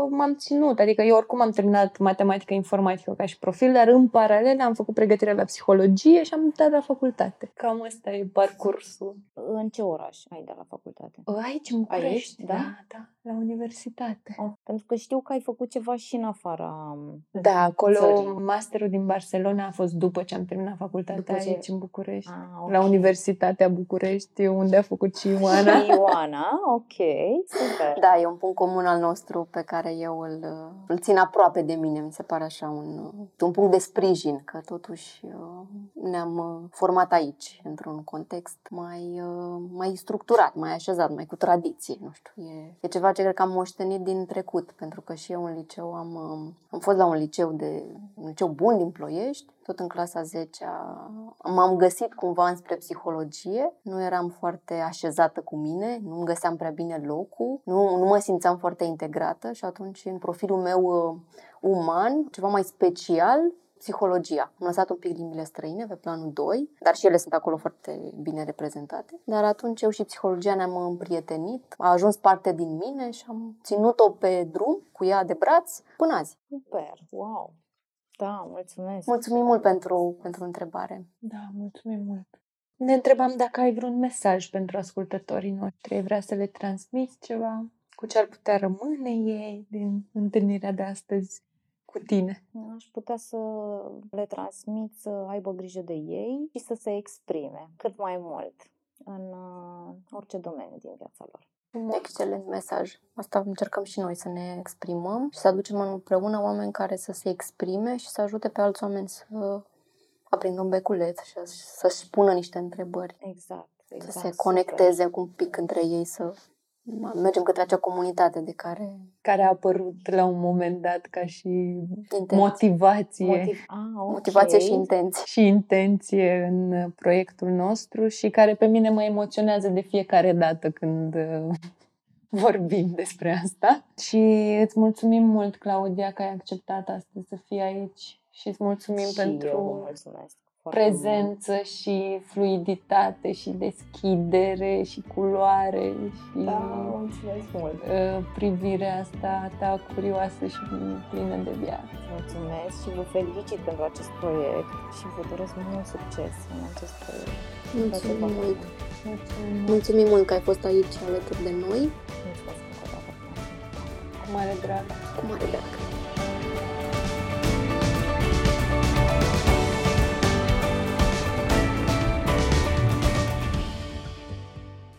Speaker 3: m-am ținut. Adică eu oricum am terminat matematică informatică ca și profil, dar în paralel am făcut pregătirea la psihologie și am dat la facultate. Cam ăsta e parcursul.
Speaker 4: În ce oraș ai de la facultate?
Speaker 3: Aici, în București,
Speaker 4: da?
Speaker 3: da, da, la universitate.
Speaker 4: Oh, pentru că știu că ai făcut ceva și în afara
Speaker 3: Da, acolo
Speaker 4: țării.
Speaker 3: masterul din Barcelona a fost după ce am terminat facultatea
Speaker 4: După ce-
Speaker 3: aici în București.
Speaker 4: Ah, ok.
Speaker 3: La Universitatea București, unde a făcut și Ioana.
Speaker 4: Și Ioana, ok, super.
Speaker 1: Da, e un punct comun al nostru pe care eu îl, îl țin aproape de mine. Mi se pare așa un, un punct de sprijin, că totuși uh, ne-am uh, format aici, într-un context mai, uh, mai structurat, mai așezat, mai cu tradiție. Nu știu, e, e ceva ce cred că am moștenit din trecut, pentru că și eu în liceu am, um, am fost la un liceu, de, un liceu bun din Ploiești, tot în clasa 10 m-am găsit cumva înspre psihologie. Nu eram foarte așezată cu mine, nu îmi găseam prea bine locul, nu, nu mă simțeam foarte integrată și atunci în profilul meu uh, uman, ceva mai special, psihologia. Am lăsat un pic limbile străine pe planul 2, dar și ele sunt acolo foarte bine reprezentate. Dar atunci eu și psihologia ne-am împrietenit, a ajuns parte din mine și am ținut-o pe drum cu ea de braț până azi.
Speaker 4: Super, wow! Da, mulțumesc!
Speaker 1: Mulțumim mult pentru, pentru întrebare.
Speaker 3: Da, mulțumim mult! Ne întrebam dacă ai vreun mesaj pentru ascultătorii noștri. Ai vrea să le transmiți ceva? Cu ce ar putea rămâne ei din întâlnirea de astăzi cu tine?
Speaker 4: Aș putea să le transmit să aibă grijă de ei și să se exprime cât mai mult în uh, orice domeniu din viața lor.
Speaker 1: Un excelent mesaj. Asta încercăm și noi să ne exprimăm și să aducem împreună oameni care să se exprime și să ajute pe alți oameni să aprindă un beculeț și să-și spună niște întrebări.
Speaker 4: Exact. exact
Speaker 1: să se conecteze super. un pic între ei, să mergem către acea comunitate de care...
Speaker 3: Care a apărut la un moment dat ca și intenție. motivație. Motiv...
Speaker 1: Ah, okay. Motivație și intenție.
Speaker 3: Și intenție în proiectul nostru și care pe mine mă emoționează de fiecare dată când uh, vorbim despre asta. Și îți mulțumim mult, Claudia, că ai acceptat astăzi să fii aici și îți mulțumim
Speaker 4: și
Speaker 3: pentru
Speaker 4: eu mulțumesc
Speaker 3: prezență mult. și fluiditate și deschidere și culoare și
Speaker 4: da, mulțumesc mult.
Speaker 3: Uh, privirea asta ta curioasă și plină de viață.
Speaker 4: Mulțumesc și vă felicit pentru acest proiect și vă doresc mult succes în acest proiect.
Speaker 1: Mulțumim mult. Mulțumim. Mulțumim mult că ai fost aici alături de noi.
Speaker 4: Mulțumesc încă o dată.
Speaker 3: Cu mare drag.
Speaker 1: Cu mare drag.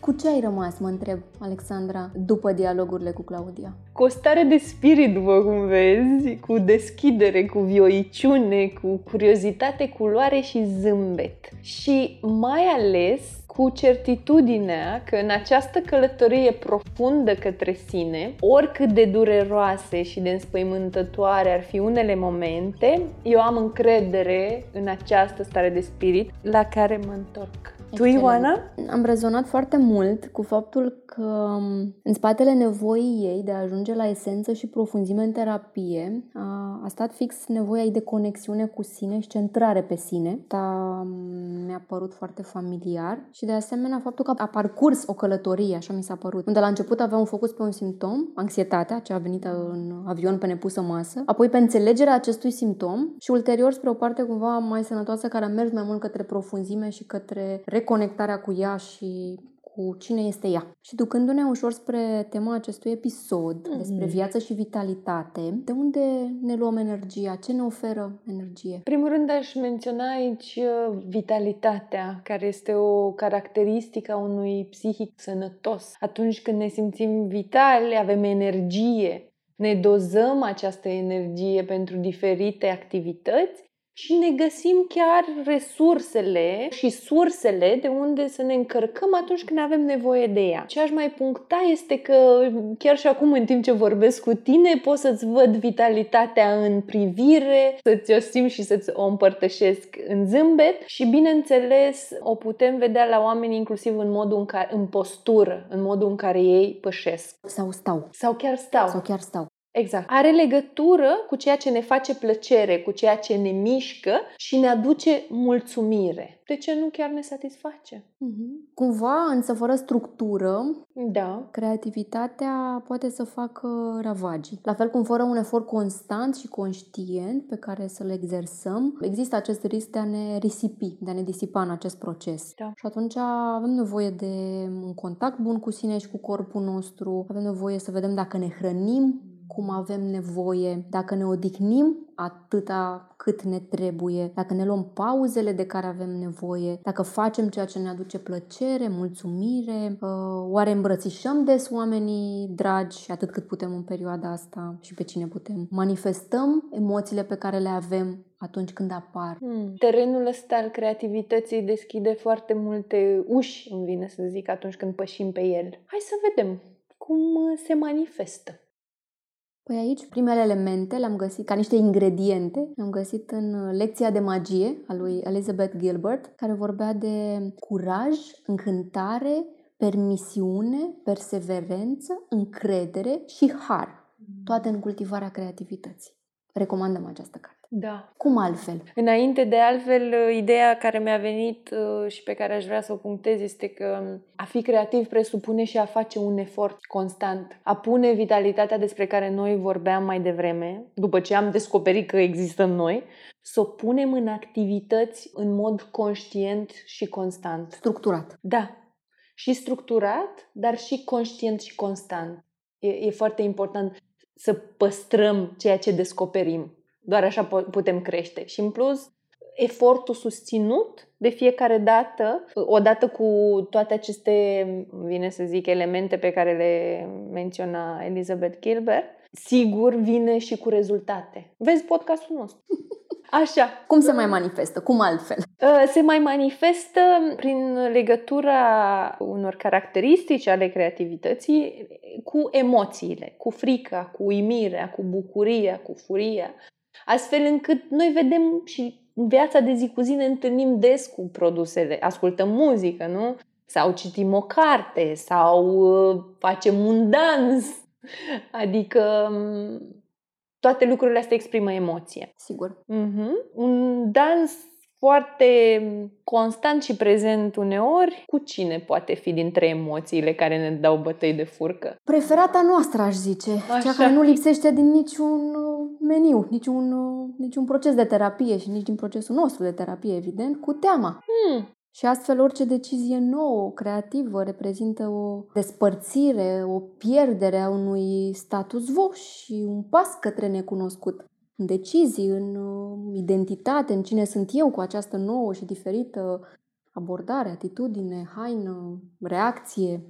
Speaker 1: Cu ce ai rămas, mă întreb, Alexandra, după dialogurile cu Claudia?
Speaker 3: Cu o stare de spirit, după cum vezi, cu deschidere, cu vioiciune, cu curiozitate, culoare și zâmbet. Și mai ales cu certitudinea că în această călătorie profundă către sine, oricât de dureroase și de înspăimântătoare ar fi unele momente, eu am încredere în această stare de spirit la care mă întorc. Tu, Ioana?
Speaker 1: Am rezonat foarte mult cu faptul că în spatele nevoii ei de a ajunge la esență și profunzime în terapie a, a stat fix nevoia ei de conexiune cu sine și centrare pe sine. Asta mi-a părut foarte familiar și de asemenea faptul că a parcurs o călătorie, așa mi s-a părut, unde la început avea un focus pe un simptom, anxietatea, ce a venit în avion pe nepusă masă, apoi pe înțelegerea acestui simptom și ulterior spre o parte cumva mai sănătoasă care a mers mai mult către profunzime și către reconectarea cu ea și cu cine este ea. Și ducându-ne ușor spre tema acestui episod, mm-hmm. despre viață și vitalitate, de unde ne luăm energia? Ce ne oferă energie?
Speaker 3: Primul rând aș menționa aici uh, vitalitatea, care este o caracteristică a unui psihic sănătos. Atunci când ne simțim vitali, avem energie, ne dozăm această energie pentru diferite activități și ne găsim chiar resursele și sursele de unde să ne încărcăm atunci când avem nevoie de ea. Ce aș mai puncta este că chiar și acum în timp ce vorbesc cu tine pot să-ți văd vitalitatea în privire, să-ți o simt și să-ți o împărtășesc în zâmbet și bineînțeles o putem vedea la oameni inclusiv în modul în care, în postură, în modul în care ei pășesc.
Speaker 1: Sau stau.
Speaker 3: Sau chiar stau.
Speaker 1: Sau chiar stau.
Speaker 3: Exact. Are legătură cu ceea ce ne face plăcere, cu ceea ce ne mișcă și ne aduce mulțumire. De ce nu chiar ne satisface?
Speaker 1: Mm-hmm. Cumva, însă fără structură,
Speaker 3: da.
Speaker 1: creativitatea poate să facă ravagii. La fel cum fără un efort constant și conștient pe care să-l exersăm, există acest risc de a ne risipi, de a ne disipa în acest proces.
Speaker 3: Da.
Speaker 1: Și atunci avem nevoie de un contact bun cu sine și cu corpul nostru, avem nevoie să vedem dacă ne hrănim cum avem nevoie, dacă ne odihnim atâta cât ne trebuie, dacă ne luăm pauzele de care avem nevoie, dacă facem ceea ce ne aduce plăcere, mulțumire, uh, oare îmbrățișăm des oamenii dragi atât cât putem în perioada asta și pe cine putem. Manifestăm emoțiile pe care le avem atunci când apar.
Speaker 3: Hmm. Terenul ăsta al creativității deschide foarte multe uși, îmi vine să zic, atunci când pășim pe el. Hai să vedem cum se manifestă.
Speaker 1: Păi aici primele elemente le-am găsit ca niște ingrediente, le-am găsit în uh, lecția de magie a lui Elizabeth Gilbert, care vorbea de curaj, încântare, permisiune, perseverență, încredere și har, toate în cultivarea creativității. Recomandăm această carte.
Speaker 3: Da.
Speaker 1: Cum altfel?
Speaker 3: Înainte de altfel, ideea care mi-a venit uh, și pe care aș vrea să o punctez este că a fi creativ presupune și a face un efort constant. A pune vitalitatea despre care noi vorbeam mai devreme, după ce am descoperit că există în noi, să o punem în activități în mod conștient și constant.
Speaker 1: Structurat.
Speaker 3: Da. Și structurat, dar și conștient și constant. E, e foarte important să păstrăm ceea ce descoperim. Doar așa putem crește. Și în plus, efortul susținut de fiecare dată, odată cu toate aceste, vine să zic, elemente pe care le menționa Elizabeth Gilbert, sigur vine și cu rezultate. Vezi podcastul nostru. Așa.
Speaker 1: Cum se mai manifestă? Cum altfel?
Speaker 3: Uh, se mai manifestă prin legătura unor caracteristici ale creativității cu emoțiile, cu frica, cu uimirea, cu bucuria, cu furia, astfel încât noi vedem și în viața de zi cu zi ne întâlnim des cu produsele, ascultăm muzică, nu? Sau citim o carte, sau uh, facem un dans. Adică toate lucrurile astea exprimă emoție.
Speaker 1: Sigur.
Speaker 3: Uh-huh. Un dans foarte constant și prezent uneori, cu cine poate fi dintre emoțiile care ne dau bătăi de furcă?
Speaker 1: Preferata noastră, aș zice. Așa. Cea care nu lipsește din niciun uh, meniu, niciun, uh, niciun proces de terapie și nici din procesul nostru de terapie, evident, cu teama.
Speaker 3: Hmm.
Speaker 1: Și astfel orice decizie nouă, creativă, reprezintă o despărțire, o pierdere a unui status quo și un pas către necunoscut. În decizii, în uh, identitate, în cine sunt eu cu această nouă și diferită abordare, atitudine, haină, reacție.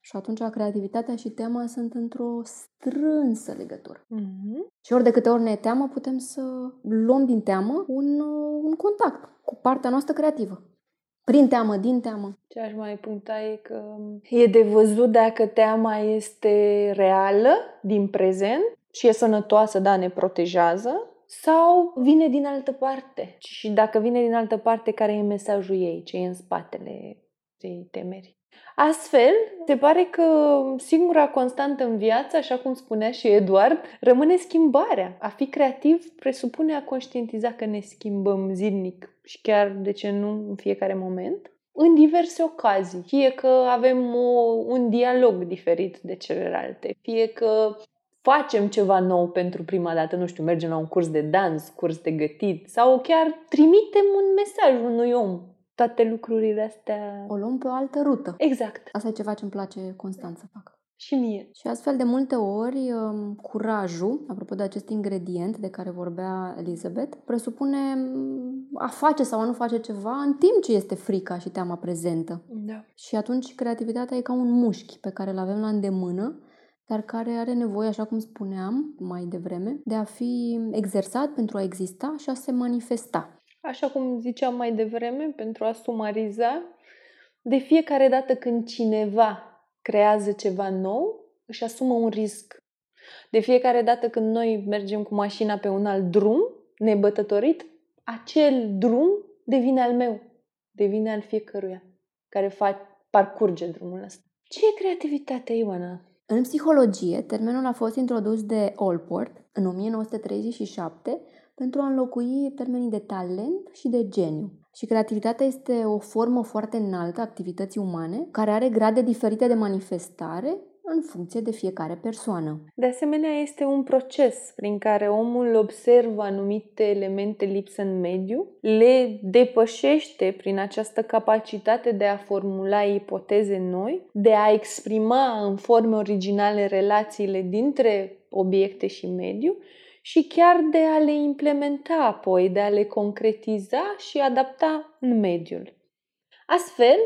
Speaker 1: Și atunci creativitatea și teama sunt într-o strânsă legătură.
Speaker 3: Mm-hmm.
Speaker 1: Și ori de câte ori ne teamă, putem să luăm din teamă un, uh, un contact cu partea noastră creativă. Prin teamă, din teamă.
Speaker 3: Ce aș mai puncta e că e de văzut dacă teama este reală din prezent și e sănătoasă, da, ne protejează, sau vine din altă parte. Și dacă vine din altă parte, care e mesajul ei, ce e în spatele ei temeri. Astfel, se pare că singura constantă în viață, așa cum spunea și Eduard, rămâne schimbarea. A fi creativ presupune a conștientiza că ne schimbăm zilnic și chiar, de ce nu, în fiecare moment, în diverse ocazii. Fie că avem o, un dialog diferit de celelalte, fie că facem ceva nou pentru prima dată, nu știu, mergem la un curs de dans, curs de gătit sau chiar trimitem un mesaj unui om toate lucrurile astea...
Speaker 1: O luăm pe o altă rută.
Speaker 3: Exact.
Speaker 1: Asta e ceva ce îmi place constant să fac.
Speaker 3: Și mie.
Speaker 1: Și astfel de multe ori, um, curajul, apropo de acest ingredient de care vorbea Elizabeth, presupune um, a face sau a nu face ceva în timp ce este frica și teama prezentă.
Speaker 3: Da.
Speaker 1: Și atunci creativitatea e ca un mușchi pe care îl avem la îndemână, dar care are nevoie, așa cum spuneam mai devreme, de a fi exersat pentru a exista și a se manifesta.
Speaker 3: Așa cum ziceam mai devreme, pentru a sumariza, de fiecare dată când cineva creează ceva nou, își asumă un risc. De fiecare dată când noi mergem cu mașina pe un alt drum, nebătătorit, acel drum devine al meu, devine al fiecăruia care fac, parcurge drumul ăsta. Ce e creativitatea, Ioana?
Speaker 1: În psihologie, termenul a fost introdus de Allport în 1937 pentru a înlocui termenii de talent și de geniu. Și creativitatea este o formă foarte înaltă a activității umane, care are grade diferite de manifestare în funcție de fiecare persoană.
Speaker 3: De asemenea, este un proces prin care omul observă anumite elemente lipsă în mediu, le depășește prin această capacitate de a formula ipoteze noi, de a exprima în forme originale relațiile dintre obiecte și mediu și chiar de a le implementa apoi, de a le concretiza și adapta în mediul. Astfel,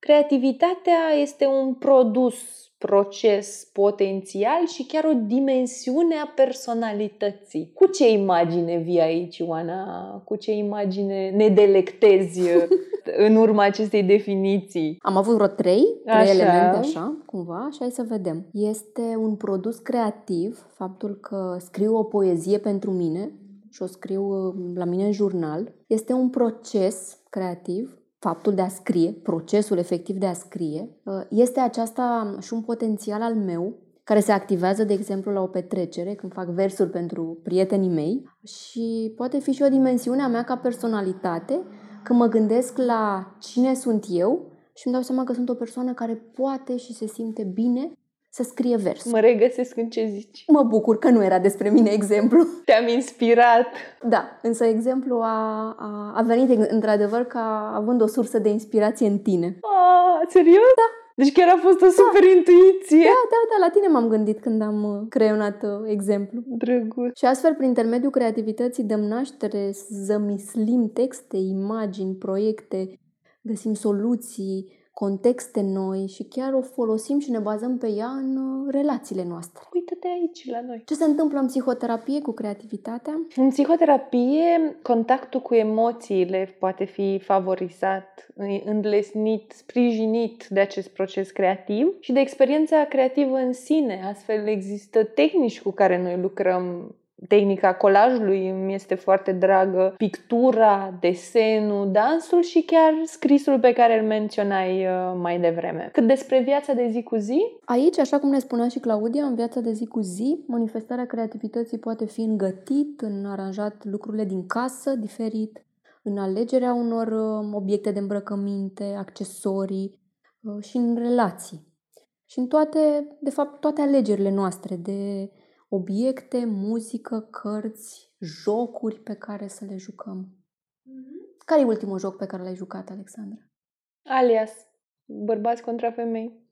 Speaker 3: creativitatea este un produs, proces potențial și chiar o dimensiune a personalității. Cu ce imagine vii aici, Ioana? Cu ce imagine ne delectezi în urma acestei definiții?
Speaker 1: Am avut vreo trei, trei așa. elemente așa, cumva, și hai să vedem. Este un produs creativ, faptul că scriu o poezie pentru mine și o scriu uh, la mine în jurnal. Este un proces creativ, faptul de a scrie, procesul efectiv de a scrie. Uh, este aceasta și un potențial al meu care se activează, de exemplu, la o petrecere, când fac versuri pentru prietenii mei și poate fi și o dimensiune a mea ca personalitate, când mă gândesc la cine sunt eu și îmi dau seama că sunt o persoană care poate și se simte bine să scrie vers.
Speaker 3: Mă regăsesc în ce zici.
Speaker 1: Mă bucur că nu era despre mine exemplu.
Speaker 3: Te-am inspirat.
Speaker 1: Da, însă exemplu a, a, a venit într-adevăr ca având o sursă de inspirație în tine.
Speaker 3: Ah, serios?
Speaker 1: Da.
Speaker 3: Deci chiar a fost o super da. intuiție.
Speaker 1: Da, da, da, la tine m-am gândit când am uh, creionat uh, exemplu.
Speaker 3: Drăguț.
Speaker 1: Și astfel, prin intermediul creativității, dăm naștere, zămislim texte, imagini, proiecte, găsim soluții, contexte noi și chiar o folosim și ne bazăm pe ea în uh, relațiile noastre.
Speaker 3: Uite-te aici la noi.
Speaker 1: Ce se întâmplă în psihoterapie cu creativitatea?
Speaker 3: În psihoterapie, contactul cu emoțiile poate fi favorizat, înlesnit, sprijinit de acest proces creativ și de experiența creativă în sine. Astfel există tehnici cu care noi lucrăm tehnica colajului îmi este foarte dragă, pictura, desenul, dansul și chiar scrisul pe care îl menționai uh, mai devreme. Cât despre viața de zi cu zi?
Speaker 1: Aici, așa cum ne spunea și Claudia, în viața de zi cu zi, manifestarea creativității poate fi în gătit, în aranjat lucrurile din casă diferit, în alegerea unor uh, obiecte de îmbrăcăminte, accesorii uh, și în relații. Și în toate, de fapt, toate alegerile noastre de obiecte, muzică, cărți, jocuri pe care să le jucăm. Mm-hmm. Care e ultimul joc pe care l-ai jucat, Alexandra?
Speaker 3: Alias. Bărbați contra femei.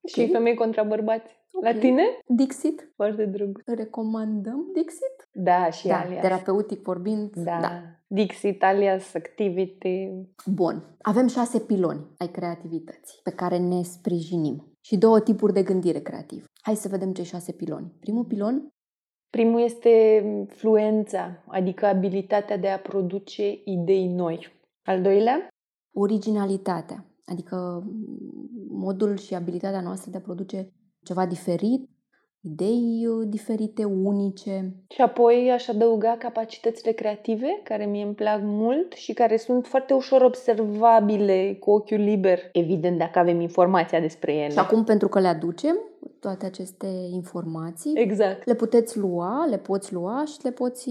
Speaker 3: Okay. Și femei contra bărbați. Okay. La tine?
Speaker 1: Dixit.
Speaker 3: Foarte drăguț.
Speaker 1: Recomandăm Dixit?
Speaker 3: Da, și
Speaker 1: da,
Speaker 3: alias.
Speaker 1: terapeutic vorbind.
Speaker 3: Da. da. Dixit, alias, activity.
Speaker 1: Bun. Avem șase piloni ai creativității pe care ne sprijinim și două tipuri de gândire creativă. Hai să vedem cei șase piloni. Primul pilon?
Speaker 3: Primul este fluența, adică abilitatea de a produce idei noi. Al doilea?
Speaker 1: Originalitatea, adică modul și abilitatea noastră de a produce ceva diferit, idei uh, diferite, unice.
Speaker 3: Și apoi aș adăuga capacitățile creative, care mie îmi plac mult și care sunt foarte ușor observabile cu ochiul liber, evident dacă avem informația despre ele.
Speaker 1: Și acum, pentru că le aducem, toate aceste informații,
Speaker 3: exact.
Speaker 1: le puteți lua, le poți lua și le poți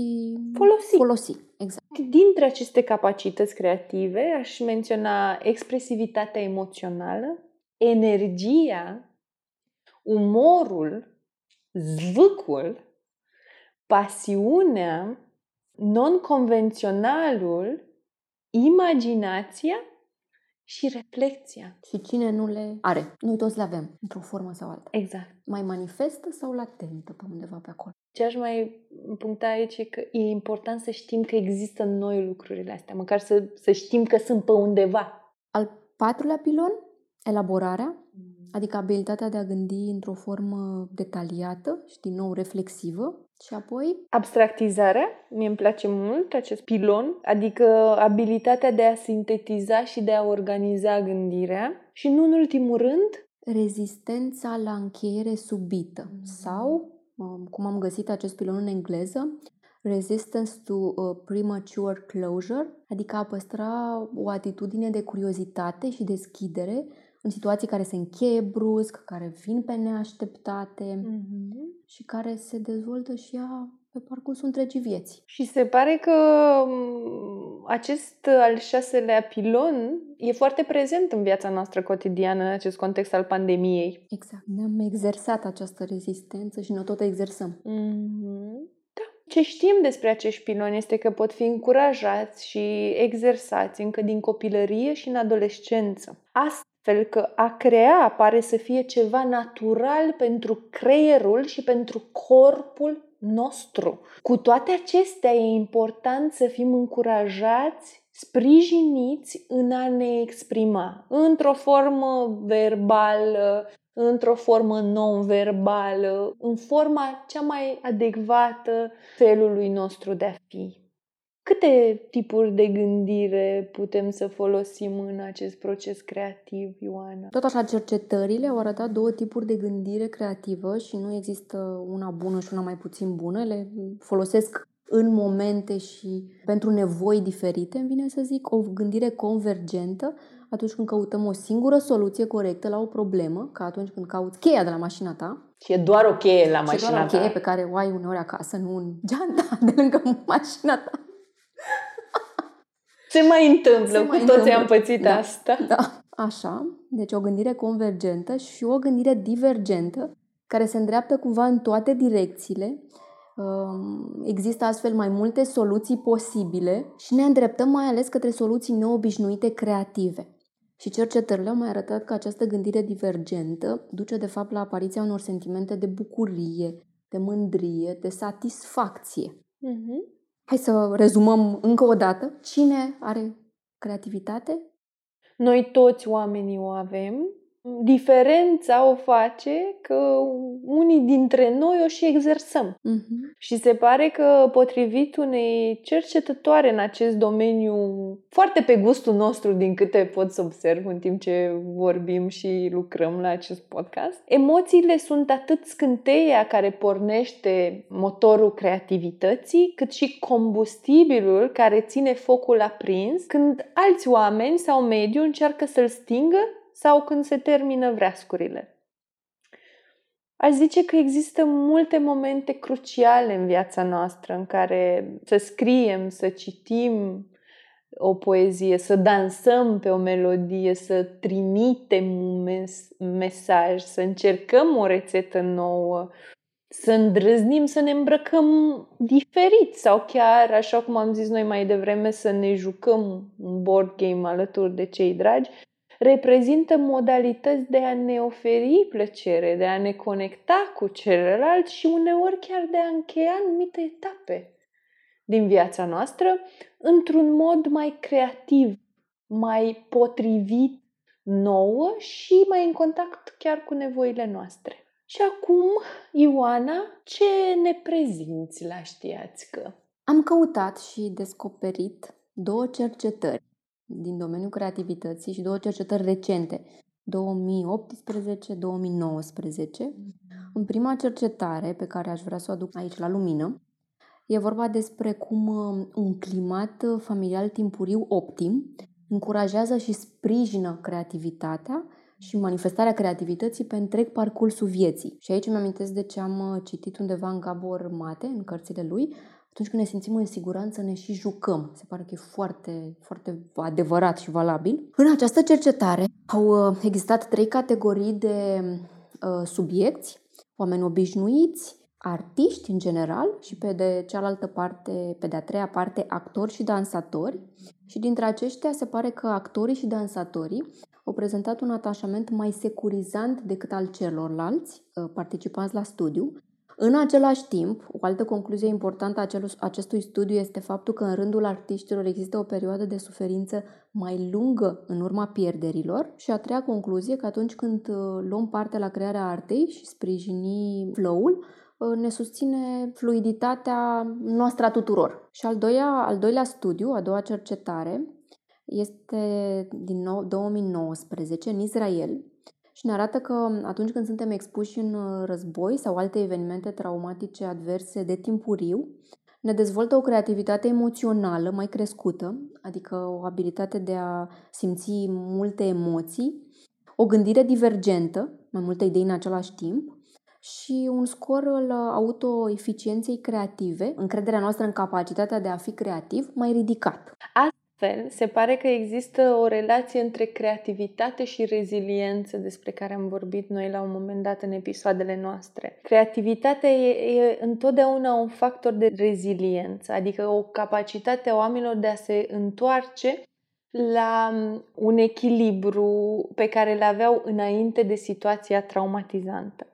Speaker 3: folosi.
Speaker 1: folosi. Exact.
Speaker 3: Dintre aceste capacități creative, aș menționa expresivitatea emoțională, energia, umorul, zvâcul, pasiunea, non-convenționalul, imaginația și reflexia.
Speaker 1: Și cine nu le are? Noi toți le avem, într-o formă sau alta.
Speaker 3: Exact.
Speaker 1: Mai manifestă sau latentă pe undeva pe acolo?
Speaker 3: Ce aș mai puncta aici e că e important să știm că există în noi lucrurile astea, măcar să, să știm că sunt pe undeva.
Speaker 1: Al patrulea pilon, elaborarea, adică abilitatea de a gândi într-o formă detaliată și din nou reflexivă. Și apoi?
Speaker 3: Abstractizarea, mie îmi place mult acest pilon, adică abilitatea de a sintetiza și de a organiza gândirea. Și nu în ultimul rând,
Speaker 1: rezistența la încheiere subită mm-hmm. sau, um, cum am găsit acest pilon în engleză, resistance to uh, premature closure, adică a păstra o atitudine de curiozitate și deschidere în situații care se încheie brusc, care vin pe neașteptate mm-hmm. și care se dezvoltă și ea pe parcursul întregii vieți.
Speaker 3: Și se pare că mm, acest al șaselea pilon e foarte prezent în viața noastră cotidiană, în acest context al pandemiei.
Speaker 1: Exact. Ne-am exersat această rezistență și ne tot exersăm.
Speaker 3: Mm-hmm. Da. Ce știm despre acești piloni este că pot fi încurajați și exersați încă din copilărie și în adolescență. Asta fel că a crea pare să fie ceva natural pentru creierul și pentru corpul nostru. Cu toate acestea, e important să fim încurajați, sprijiniți în a ne exprima într-o formă verbală, într-o formă non-verbală, în forma cea mai adecvată felului nostru de a fi. Câte tipuri de gândire putem să folosim în acest proces creativ, Ioana?
Speaker 1: Tot așa, cercetările au arătat două tipuri de gândire creativă și nu există una bună și una mai puțin bună. Le folosesc în momente și pentru nevoi diferite, îmi vine să zic, o gândire convergentă atunci când căutăm o singură soluție corectă la o problemă, ca atunci când cauți cheia de la mașina ta.
Speaker 2: Și e doar o cheie la
Speaker 1: și
Speaker 2: mașina
Speaker 1: doar o cheie
Speaker 2: ta.
Speaker 1: pe care o ai uneori acasă, nu în geanta de lângă mașina ta.
Speaker 2: Se mai întâmplă,
Speaker 1: Se
Speaker 2: cu
Speaker 1: mai
Speaker 2: toții
Speaker 1: întâmplă.
Speaker 2: am pățit
Speaker 1: Da.
Speaker 2: asta.
Speaker 1: Da, așa. Deci o gândire convergentă și o gândire divergentă care se îndreaptă cumva în toate direcțiile. Um, Există astfel mai multe soluții posibile și ne îndreptăm mai ales către soluții neobișnuite creative. Și cercetările au mai arătat că această gândire divergentă duce de fapt la apariția unor sentimente de bucurie, de mândrie, de satisfacție.
Speaker 3: Mhm.
Speaker 1: Hai să rezumăm încă o dată. Cine are creativitate?
Speaker 3: Noi toți oamenii o avem. Diferența o face că unii dintre noi o și exersăm.
Speaker 1: Mhm.
Speaker 3: Și se pare că, potrivit unei cercetătoare în acest domeniu, foarte pe gustul nostru, din câte pot să observ în timp ce vorbim și lucrăm la acest podcast, emoțiile sunt atât scânteia care pornește motorul creativității, cât și combustibilul care ține focul aprins când alți oameni sau mediul încearcă să-l stingă sau când se termină vreascurile. Aș zice că există multe momente cruciale în viața noastră în care să scriem, să citim o poezie, să dansăm pe o melodie, să trimitem un mes- mesaj, să încercăm o rețetă nouă, să îndrăznim să ne îmbrăcăm diferit sau chiar, așa cum am zis noi mai devreme, să ne jucăm un board game alături de cei dragi, reprezintă modalități de a ne oferi plăcere, de a ne conecta cu celălalt și uneori chiar de a încheia anumite etape din viața noastră într-un mod mai creativ, mai potrivit nouă și mai în contact chiar cu nevoile noastre. Și acum, Ioana, ce ne prezinți la știați că?
Speaker 1: Am căutat și descoperit două cercetări din domeniul creativității și două cercetări recente, 2018-2019. În prima cercetare pe care aș vrea să o aduc aici la lumină, e vorba despre cum uh, un climat uh, familial timpuriu optim încurajează și sprijină creativitatea și manifestarea creativității pe întreg parcursul vieții. Și aici îmi amintesc de ce am uh, citit undeva în Gabor Mate, în cărțile lui, atunci când ne simțim în siguranță, ne și jucăm. Se pare că e foarte, foarte adevărat și valabil. În această cercetare au uh, existat trei categorii de uh, subiecti, oameni obișnuiți, artiști în general și pe de cealaltă parte, pe de-a treia parte, actori și dansatori. Și dintre aceștia se pare că actorii și dansatorii au prezentat un atașament mai securizant decât al celorlalți uh, participanți la studiu, în același timp, o altă concluzie importantă a acestui studiu este faptul că în rândul artiștilor există o perioadă de suferință mai lungă în urma pierderilor și a treia concluzie că atunci când uh, luăm parte la crearea artei și sprijini flow-ul, uh, ne susține fluiditatea noastră a tuturor. Și al doilea, al doilea studiu, a doua cercetare, este din nou 2019 în Israel și ne arată că atunci când suntem expuși în uh, război sau alte evenimente traumatice adverse de timpuriu, ne dezvoltă o creativitate emoțională mai crescută, adică o abilitate de a simți multe emoții, o gândire divergentă, mai multe idei în același timp, și un scor al autoeficienței creative, încrederea noastră în capacitatea de a fi creativ, mai ridicat.
Speaker 3: Astfel, se pare că există o relație între creativitate și reziliență despre care am vorbit noi la un moment dat în episoadele noastre. Creativitatea e, e întotdeauna un factor de reziliență, adică o capacitate a oamenilor de a se întoarce la un echilibru pe care îl aveau înainte de situația traumatizantă.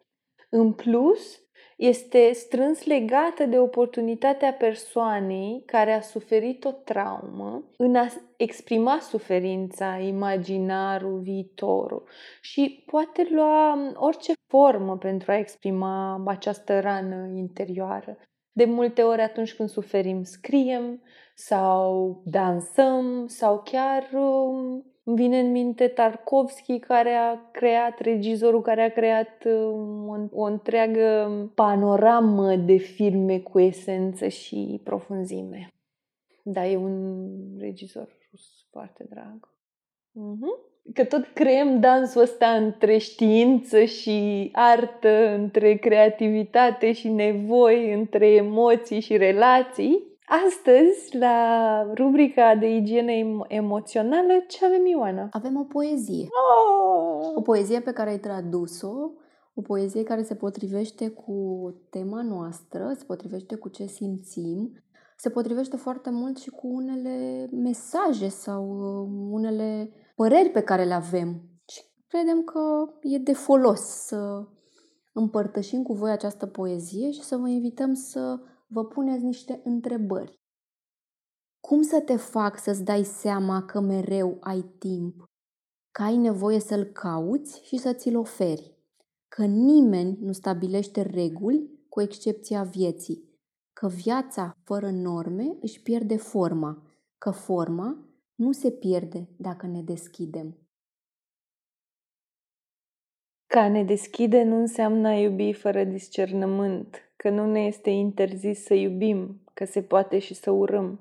Speaker 3: În plus, este strâns legată de oportunitatea persoanei care a suferit o traumă în a exprima suferința, imaginarul, viitorul și poate lua orice formă pentru a exprima această rană interioară. De multe ori atunci când suferim, scriem sau dansăm sau chiar Îmi vine în minte Tarkovski care a creat, regizorul care a creat um, o, o întreagă panoramă de filme cu esență și profunzime. Da, e un regizor rus foarte drag. Uh-huh că tot creăm dansul ăsta între știință și artă, între creativitate și nevoi, între emoții și relații. Astăzi, la rubrica de igienă emoțională, ce avem, Ioana?
Speaker 1: Avem o poezie.
Speaker 3: Oh!
Speaker 1: O poezie pe care ai tradus-o, o poezie care se potrivește cu tema noastră, se potrivește cu ce simțim, se potrivește foarte mult și cu unele mesaje sau uh, unele păreri pe care le avem și credem că e de folos să împărtășim cu voi această poezie și să vă invităm să vă puneți niște întrebări. Cum să te fac să-ți dai seama că mereu ai timp, că ai nevoie să-l cauți și să ți-l oferi, că nimeni nu stabilește reguli cu excepția vieții, că viața fără norme își pierde forma, că forma nu se pierde dacă ne deschidem.
Speaker 3: Ca ne deschide nu înseamnă a iubi fără discernământ, că nu ne este interzis să iubim, că se poate și să urâm.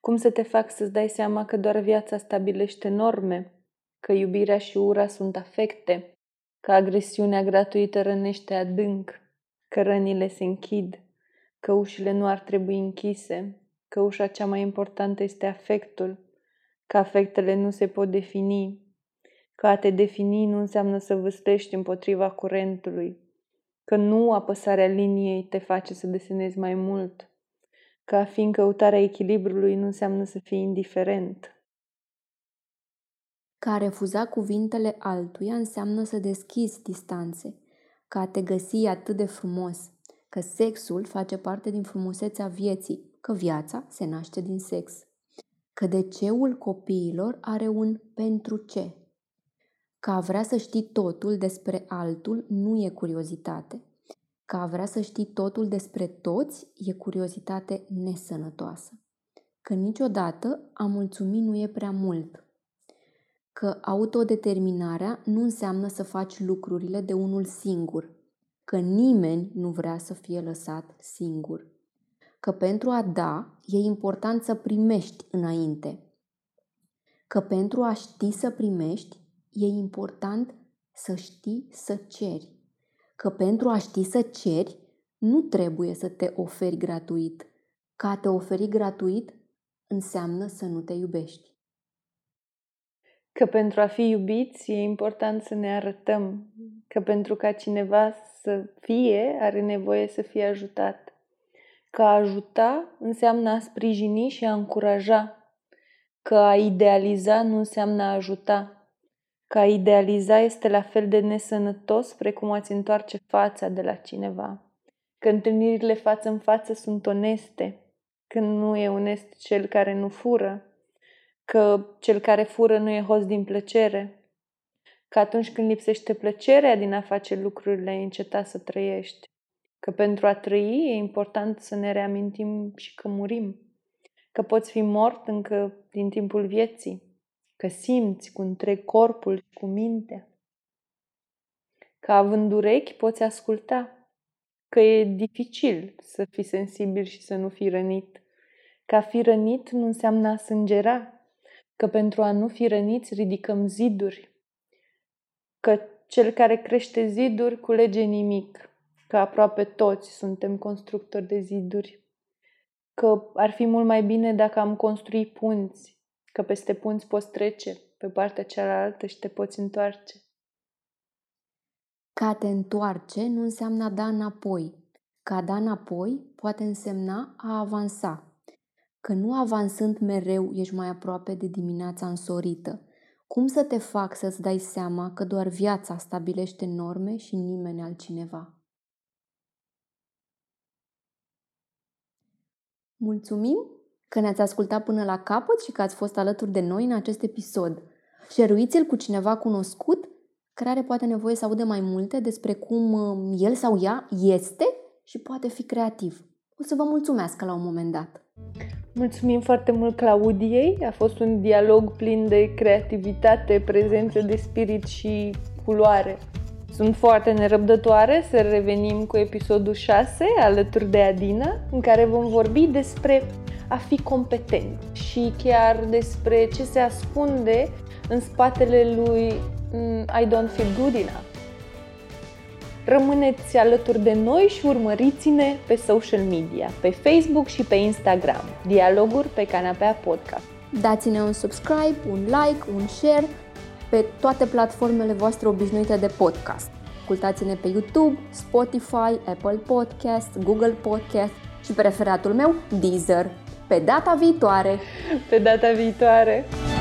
Speaker 3: Cum să te fac să-ți dai seama că doar viața stabilește norme, că iubirea și ura sunt afecte, că agresiunea gratuită rănește adânc, că rănile se închid, că ușile nu ar trebui închise, că ușa cea mai importantă este afectul, că afectele nu se pot defini, că a te defini nu înseamnă să vâstești împotriva curentului, că nu apăsarea liniei te face să desenezi mai mult, că a fi în căutarea echilibrului nu înseamnă să fii indiferent.
Speaker 1: Că a refuza cuvintele altuia înseamnă să deschizi distanțe, că a te găsi atât de frumos, că sexul face parte din frumusețea vieții, că viața se naște din sex, că deceul copiilor are un pentru ce, că a vrea să știi totul despre altul nu e curiozitate, că a vrea să știi totul despre toți e curiozitate nesănătoasă, că niciodată a mulțumi nu e prea mult, că autodeterminarea nu înseamnă să faci lucrurile de unul singur, că nimeni nu vrea să fie lăsat singur. Că pentru a da e important să primești înainte. Că pentru a ști să primești e important să știi să ceri. Că pentru a ști să ceri nu trebuie să te oferi gratuit. Ca a te oferi gratuit înseamnă să nu te iubești.
Speaker 3: Că pentru a fi iubiți e important să ne arătăm. Că pentru ca cineva să fie, are nevoie să fie ajutat Că a ajuta înseamnă a sprijini și a încuraja. Că a idealiza nu înseamnă a ajuta. Că a idealiza este la fel de nesănătos precum a-ți întoarce fața de la cineva. Că întâlnirile față în față sunt oneste. Când nu e onest cel care nu fură. Că cel care fură nu e host din plăcere. Că atunci când lipsește plăcerea din a face lucrurile, ai înceta să trăiești. Că pentru a trăi e important să ne reamintim și că murim. Că poți fi mort încă din timpul vieții. Că simți cu întreg corpul și cu mintea. Că având urechi poți asculta. Că e dificil să fii sensibil și să nu fii rănit. Că a fi rănit nu înseamnă a sângera. Că pentru a nu fi răniți ridicăm ziduri. Că cel care crește ziduri culege nimic că aproape toți suntem constructori de ziduri, că ar fi mult mai bine dacă am construi punți, că peste punți poți trece pe partea cealaltă și te poți întoarce.
Speaker 1: Ca a te întoarce nu înseamnă a da înapoi. Ca a da înapoi poate însemna a avansa. Că nu avansând mereu ești mai aproape de dimineața însorită. Cum să te fac să-ți dai seama că doar viața stabilește norme și nimeni altcineva? Mulțumim că ne-ați ascultat până la capăt și că ați fost alături de noi în acest episod. Șeruiți-l cu cineva cunoscut care are poate nevoie să audă mai multe despre cum um, el sau ea este și poate fi creativ. O să vă mulțumească la un moment dat.
Speaker 3: Mulțumim foarte mult Claudiei. A fost un dialog plin de creativitate, prezență de spirit și culoare. Sunt foarte nerăbdătoare să revenim cu episodul 6 alături de Adina, în care vom vorbi despre a fi competent și chiar despre ce se ascunde în spatele lui mm, I don't feel good enough. Rămâneți alături de noi și urmăriți-ne pe social media, pe Facebook și pe Instagram, Dialoguri pe Canapea Podcast.
Speaker 1: Dați-ne un subscribe, un like, un share pe toate platformele voastre obișnuite de podcast. Ascultați-ne pe YouTube, Spotify, Apple Podcast, Google Podcast și preferatul meu, Deezer. Pe data viitoare!
Speaker 3: Pe data viitoare!